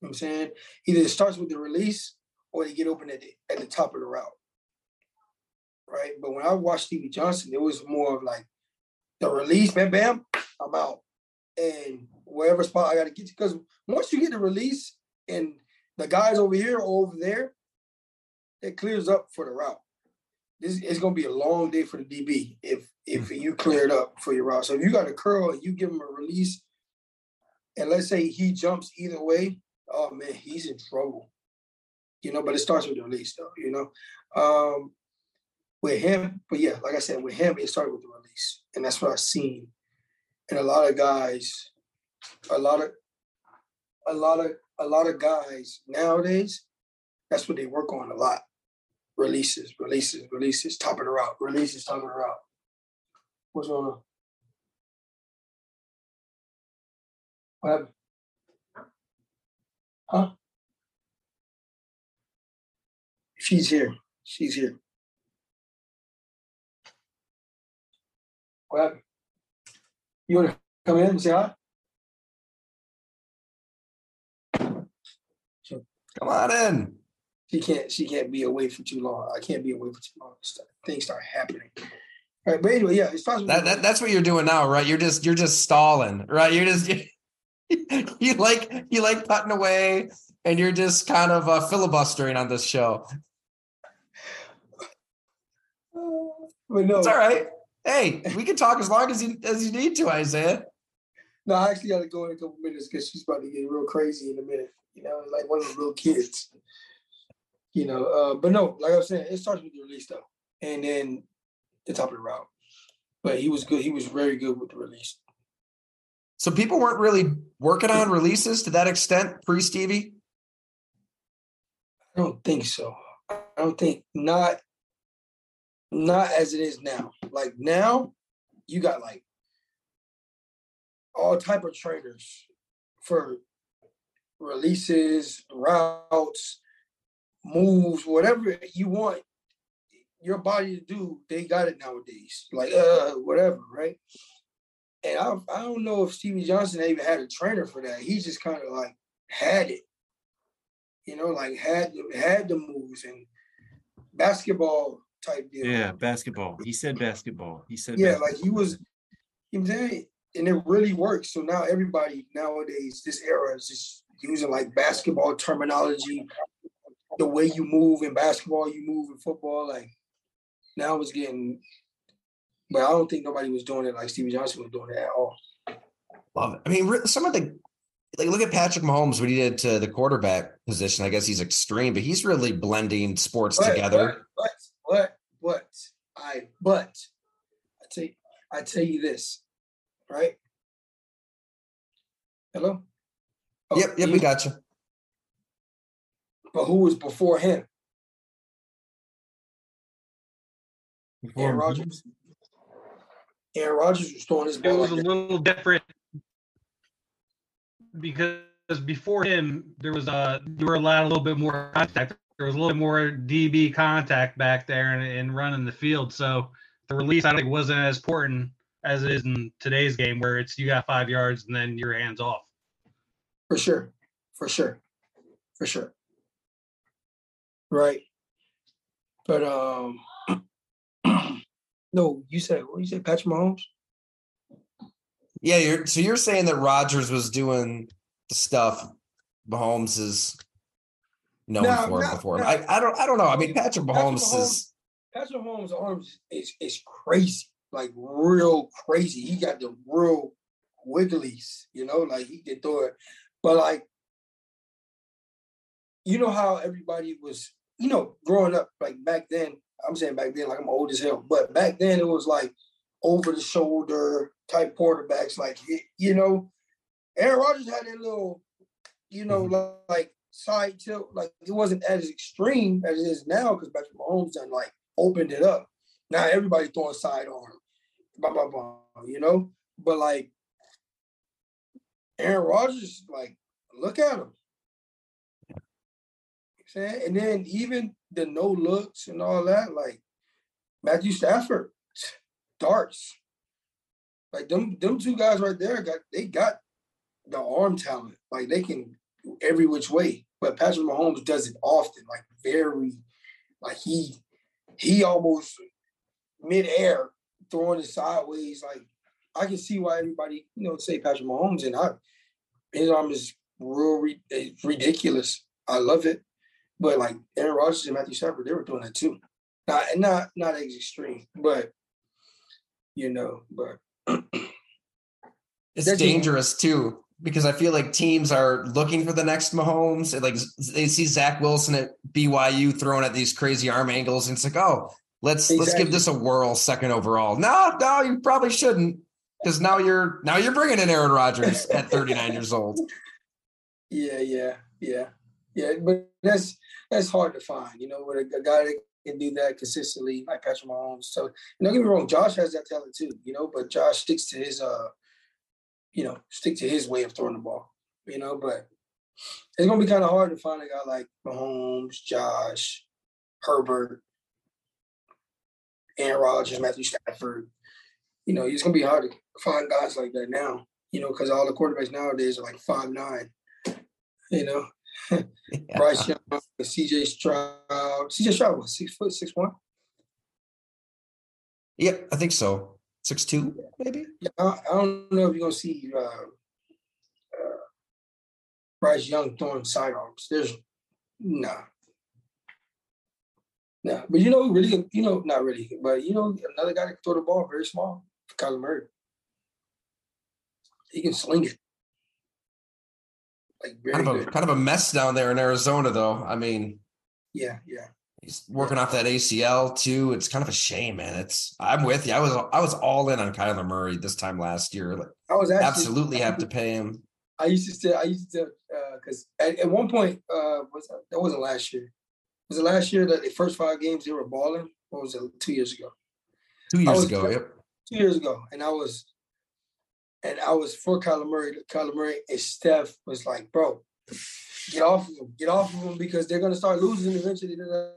You know what I'm saying? Either it starts with the release or they get open at the, at the top of the route. Right. But when I watched Stevie Johnson, it was more of like the release, bam, bam, I'm out. And wherever spot I got to get to, because once you get the release and the guys over here or over there, it clears up for the route. This is going to be a long day for the DB if if you clear it up for your route. So if you got a curl and you give him a release, and let's say he jumps either way, oh man, he's in trouble. You know, but it starts with the release though, you know. Um, with him, but yeah, like I said, with him, it started with the release. And that's what I've seen. And a lot of guys, a lot of a lot of a lot of guys nowadays, that's what they work on a lot. Releases, releases, releases, top of the route, releases, top of the route. What's going on? What happened? Huh? She's here. She's here. What happened? You want to come in and say hi? Come on in. She can't. She can't be away for too long. I can't be away for too long. Things start happening. All right, but anyway, yeah, it's possible. That, that, that's what you're doing now, right? You're just you're just stalling, right? You're just [LAUGHS] you like you like putting away, and you're just kind of uh, filibustering on this show. [SIGHS] But no, it's all right. Hey, we can talk as long as you as you need to, Isaiah. No, I actually got to go in a couple minutes because she's about to get real crazy in a minute. You know, like one of the little kids. You know, uh, but no, like I was saying, it starts with the release though, and then the top of the route. But he was good. He was very good with the release. So people weren't really working on releases to that extent pre Stevie. I don't think so. I don't think not not as it is now. Like now, you got like all type of trainers for releases, routes, moves, whatever you want your body to do, they got it nowadays. Like uh whatever, right? And I, I don't know if Stevie Johnson even had a trainer for that. He just kind of like had it, you know, like had had the moves and basketball type deal. Yeah, basketball. He said basketball. He said yeah, basketball. like he was. You know saying? And it really works. So now everybody nowadays, this era is just using like basketball terminology. The way you move in basketball, you move in football. Like now it's getting but I don't think nobody was doing it like Stevie Johnson was doing it at all. Love it. I mean, some of the like look at Patrick Mahomes, what he did to the quarterback position. I guess he's extreme, but he's really blending sports but, together. But, but but I but I tell you, I tell you this, right? Hello. Oh, yep, yep, we got you. But who was before him? Before Aaron Rodgers. Aaron Rodgers was throwing his It ball was a that. little different because before him, there was a you were allowed a little bit more contact. There was a little bit more DB contact back there and, and running the field. So the release I think wasn't as important as it is in today's game, where it's you got five yards and then your hands off. For sure, for sure, for sure. Right. But um, [CLEARS THROAT] no, you said what you said, Patrick Mahomes. Yeah, you're so you're saying that Rodgers was doing the stuff Mahomes is known No, for no, before. no. I, I don't I don't know. I mean Patrick Mahomes Mahomes- is Patrick Mahomes' arms is is crazy, like real crazy. He got the real wigglies, you know, like he can throw it. But like, you know how everybody was, you know, growing up, like back then. I'm saying back then, like I'm old as hell, but back then it was like over the shoulder type quarterbacks, like you know, Aaron Rodgers had that little, you know, mm-hmm. like side tilt. Like it wasn't as extreme as it is now because Patrick Mahomes done like opened it up. Now everybody throwing side arm, blah blah blah. You know, but like Aaron Rodgers, like look at him. Saying, and then even the no looks and all that, like Matthew Stafford, [TSK] darts. Like them, them two guys right there got they got the arm talent. Like they can every which way. But Patrick Mahomes does it often, like very, like he he almost midair throwing it sideways. Like I can see why everybody, you know, say Patrick Mahomes and I his arm is real ri- eh, ridiculous. I love it. But like Aaron Rodgers and Matthew Stafford, they were doing that too. Not not not as extreme, but you know, but it's dangerous too because I feel like teams are looking for the next Mahomes. And like they see Zach Wilson at BYU throwing at these crazy arm angles, and it's like, oh, let's let's give this a whirl, second overall. No, no, you probably shouldn't because now you're now you're bringing in Aaron Rodgers at [LAUGHS] 39 years old. Yeah, yeah, yeah, yeah. But that's that's hard to find, you know, with a, a guy that can do that consistently, like Patrick Mahomes. So don't get me wrong, Josh has that talent too, you know, but Josh sticks to his uh, you know, stick to his way of throwing the ball, you know. But it's gonna be kind of hard to find a guy like Mahomes, Josh, Herbert, Aaron Rodgers, Matthew Stafford. You know, it's gonna be hard to find guys like that now, you know, because all the quarterbacks nowadays are like five nine. You know, [LAUGHS] Yeah. Bryce Young, CJ Stroud. CJ Stroud was six foot, six one. Yep, I think so. Six two, maybe. Yeah, I, I don't know if you're gonna see uh, uh, Bryce Young throwing sidearms. There's no, no. But you know, really, you know, not really, but you know, another guy that can throw the ball very small, Kyler Murray. He can sling it. Like very Kind of a kind of a mess down there in Arizona, though. I mean, Yeah, yeah. he's working off that ACL too. It's kind of a shame, man. It's I'm with you. I was I was all in on Kyler Murray this time last year. Like, I was actually absolutely have to pay him. I used to say I used to because at, at one point uh was that, that wasn't last year. Was it last year that the first five games they were balling? Or was it two years ago? Two years was ago. Yep. Two years ago, and I was, and I was for Kyler Murray. Kyler Murray and Steph was like, "Bro, get off of him, get off of him because they're gonna start losing eventually."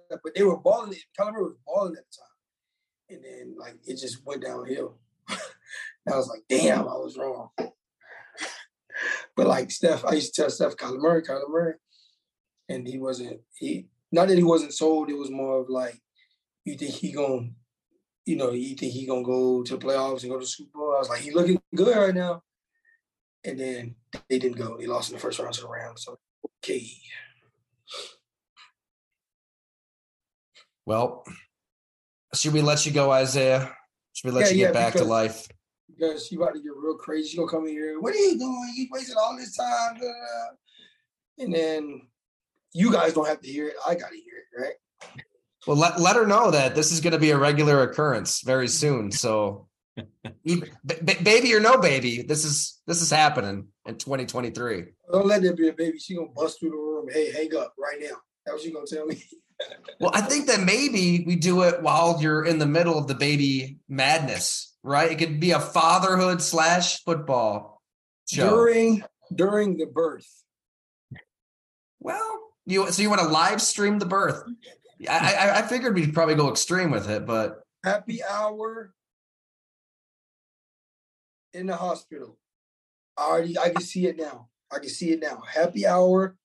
But they were balling. Kyler Murray was balling at the time, and then like it just went downhill. [LAUGHS] I was like, "Damn, I was wrong." [LAUGHS] But like Steph, I used to tell Steph, Kyler Murray, Kyler Murray, and he wasn't. He not that he wasn't sold. It was more of like, you think he gonna, you know, you think he gonna go to the playoffs and go to the Super Bowl? I was like, he looking good right now. And then they didn't go. They lost in the first round to the Rams. So okay, Well, should we let you go, Isaiah? Should we let Yeah, you get yeah, back to life? because she about to get real crazy. She gonna come in here. What are you doing? You wasted all this time. blah, blah." And then you guys don't have to hear it. I gotta hear it, right? Well, let, let her know that this is going to be a regular occurrence very soon. So, [LAUGHS] even- ba- ba- baby or no baby, this is this is happening in 2023. Don't let there be a baby. She gonna bust through the room. Hey, hang up right now. That what you gonna tell me? [LAUGHS] Well, I think that maybe we do it while you're in the middle of the baby madness, right? It could be a fatherhood slash football show. During during the birth. Well, you so you want to live stream the birth? I, I I figured we'd probably go extreme with it, but Happy hour in the hospital. I already I can see it now. I can see it now. Happy hour,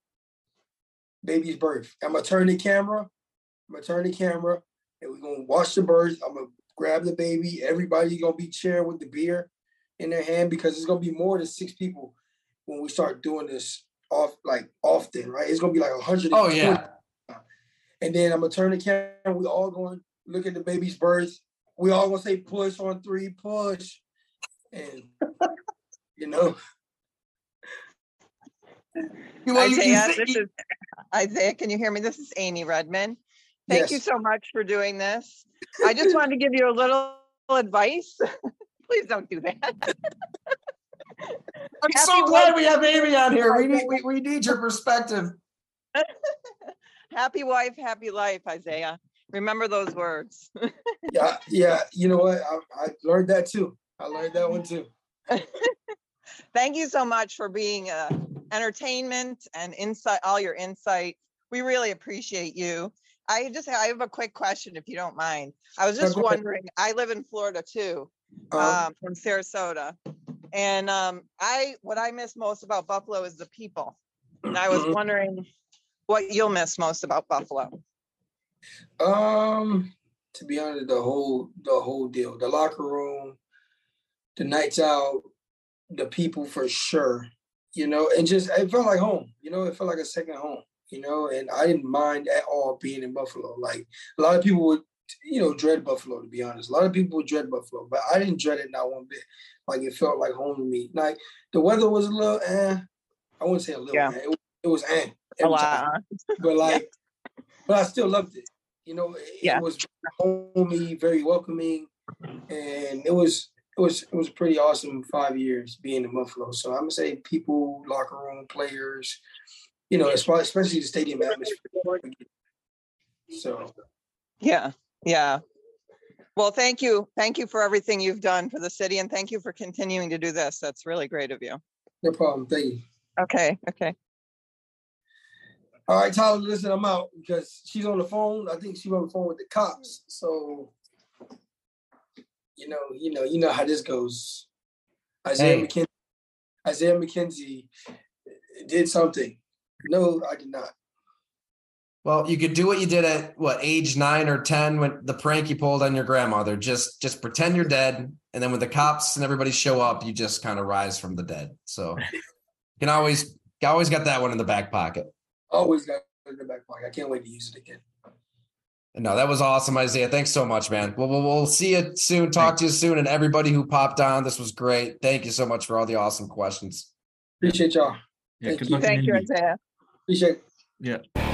baby's birth. I'm gonna turn the camera. I'm gonna turn the camera, and we're gonna watch the birth. I'm gonna grab the baby. Everybody's gonna be cheering with the beer in their hand because it's gonna be more than six people when we start doing this off like often, right? It's gonna be like a hundred. oh yeah, And then I'm gonna turn the camera. We all going to look at the baby's birth. We all gonna say push on three, push, and [LAUGHS] you know. You- [LAUGHS] well, you- you uh, Isaiah, say- this is Isaiah. Can you hear me? This is Amy Redmond. Thank you so much for doing this. I just wanted to give you a little advice. [LAUGHS] Please don't do that. I'm Happy so glad wife- we have Amy on here. We need we, we need your perspective. Happy wife, happy life, Isaiah. Remember those words. Yeah, yeah. You know what? I, I learned that too. I learned that one too. [LAUGHS] Thank you so much for being uh, entertainment and insight, all your insight. We really appreciate you. I just I have a quick question, if you don't mind. I was just wondering. I live in Florida too, Um, um, from Sarasota, and um, I what I miss most about Buffalo is the people. And I was Mhm. wondering what you'll miss most about Buffalo. Um, to be honest, the whole the whole deal, the locker room, the nights out, the people for sure. You know, and just it felt like home. You know, it felt like a second home. You know, and I didn't mind at all being in Buffalo. Like a lot of people would, you know, dread Buffalo. To be honest, a lot of people would dread Buffalo, but I didn't dread it not one bit. Like it felt like home to me. Like the weather was a little, eh. I wouldn't say a little. Yeah. Eh. It, was- it was eh. A lot. but like, but I still loved it. You know, it, Yeah. it was homey, very welcoming, and it was it was it was pretty awesome five years being in Buffalo. So I'm gonna say people, locker room, players, you know, especially the stadium atmosphere. So Yeah, yeah. Well, thank you. Thank you for everything you've done for the city and thank you for continuing to do this. That's really great of you. no problem. Thank you. Okay, okay. All right, Tyler, listen, I'm out because she's on the phone. I think she's on the phone with the cops. So, you know, you know, you know how this goes. Isaiah Hey. McKenzie, Isaiah McKenzie did something. No, I did not. Well, you could do what you did at what age nine or ten when the prank you pulled on your grandmother. Just just pretend you're dead, and then when the cops and everybody show up, you just kind of rise from the dead. So you [LAUGHS] can always you always got that one in the back pocket. Always got it in the back pocket. I can't wait to use it again. No, that was awesome, Isaiah. Thanks so much, man. We'll, we'll, we'll see you soon. Talk to you soon. And everybody who popped on, this was great. Thank you so much for all the awesome questions. Appreciate y'all. Yeah, Thank you. Thank you, Isaiah. Appreciate it. Yeah.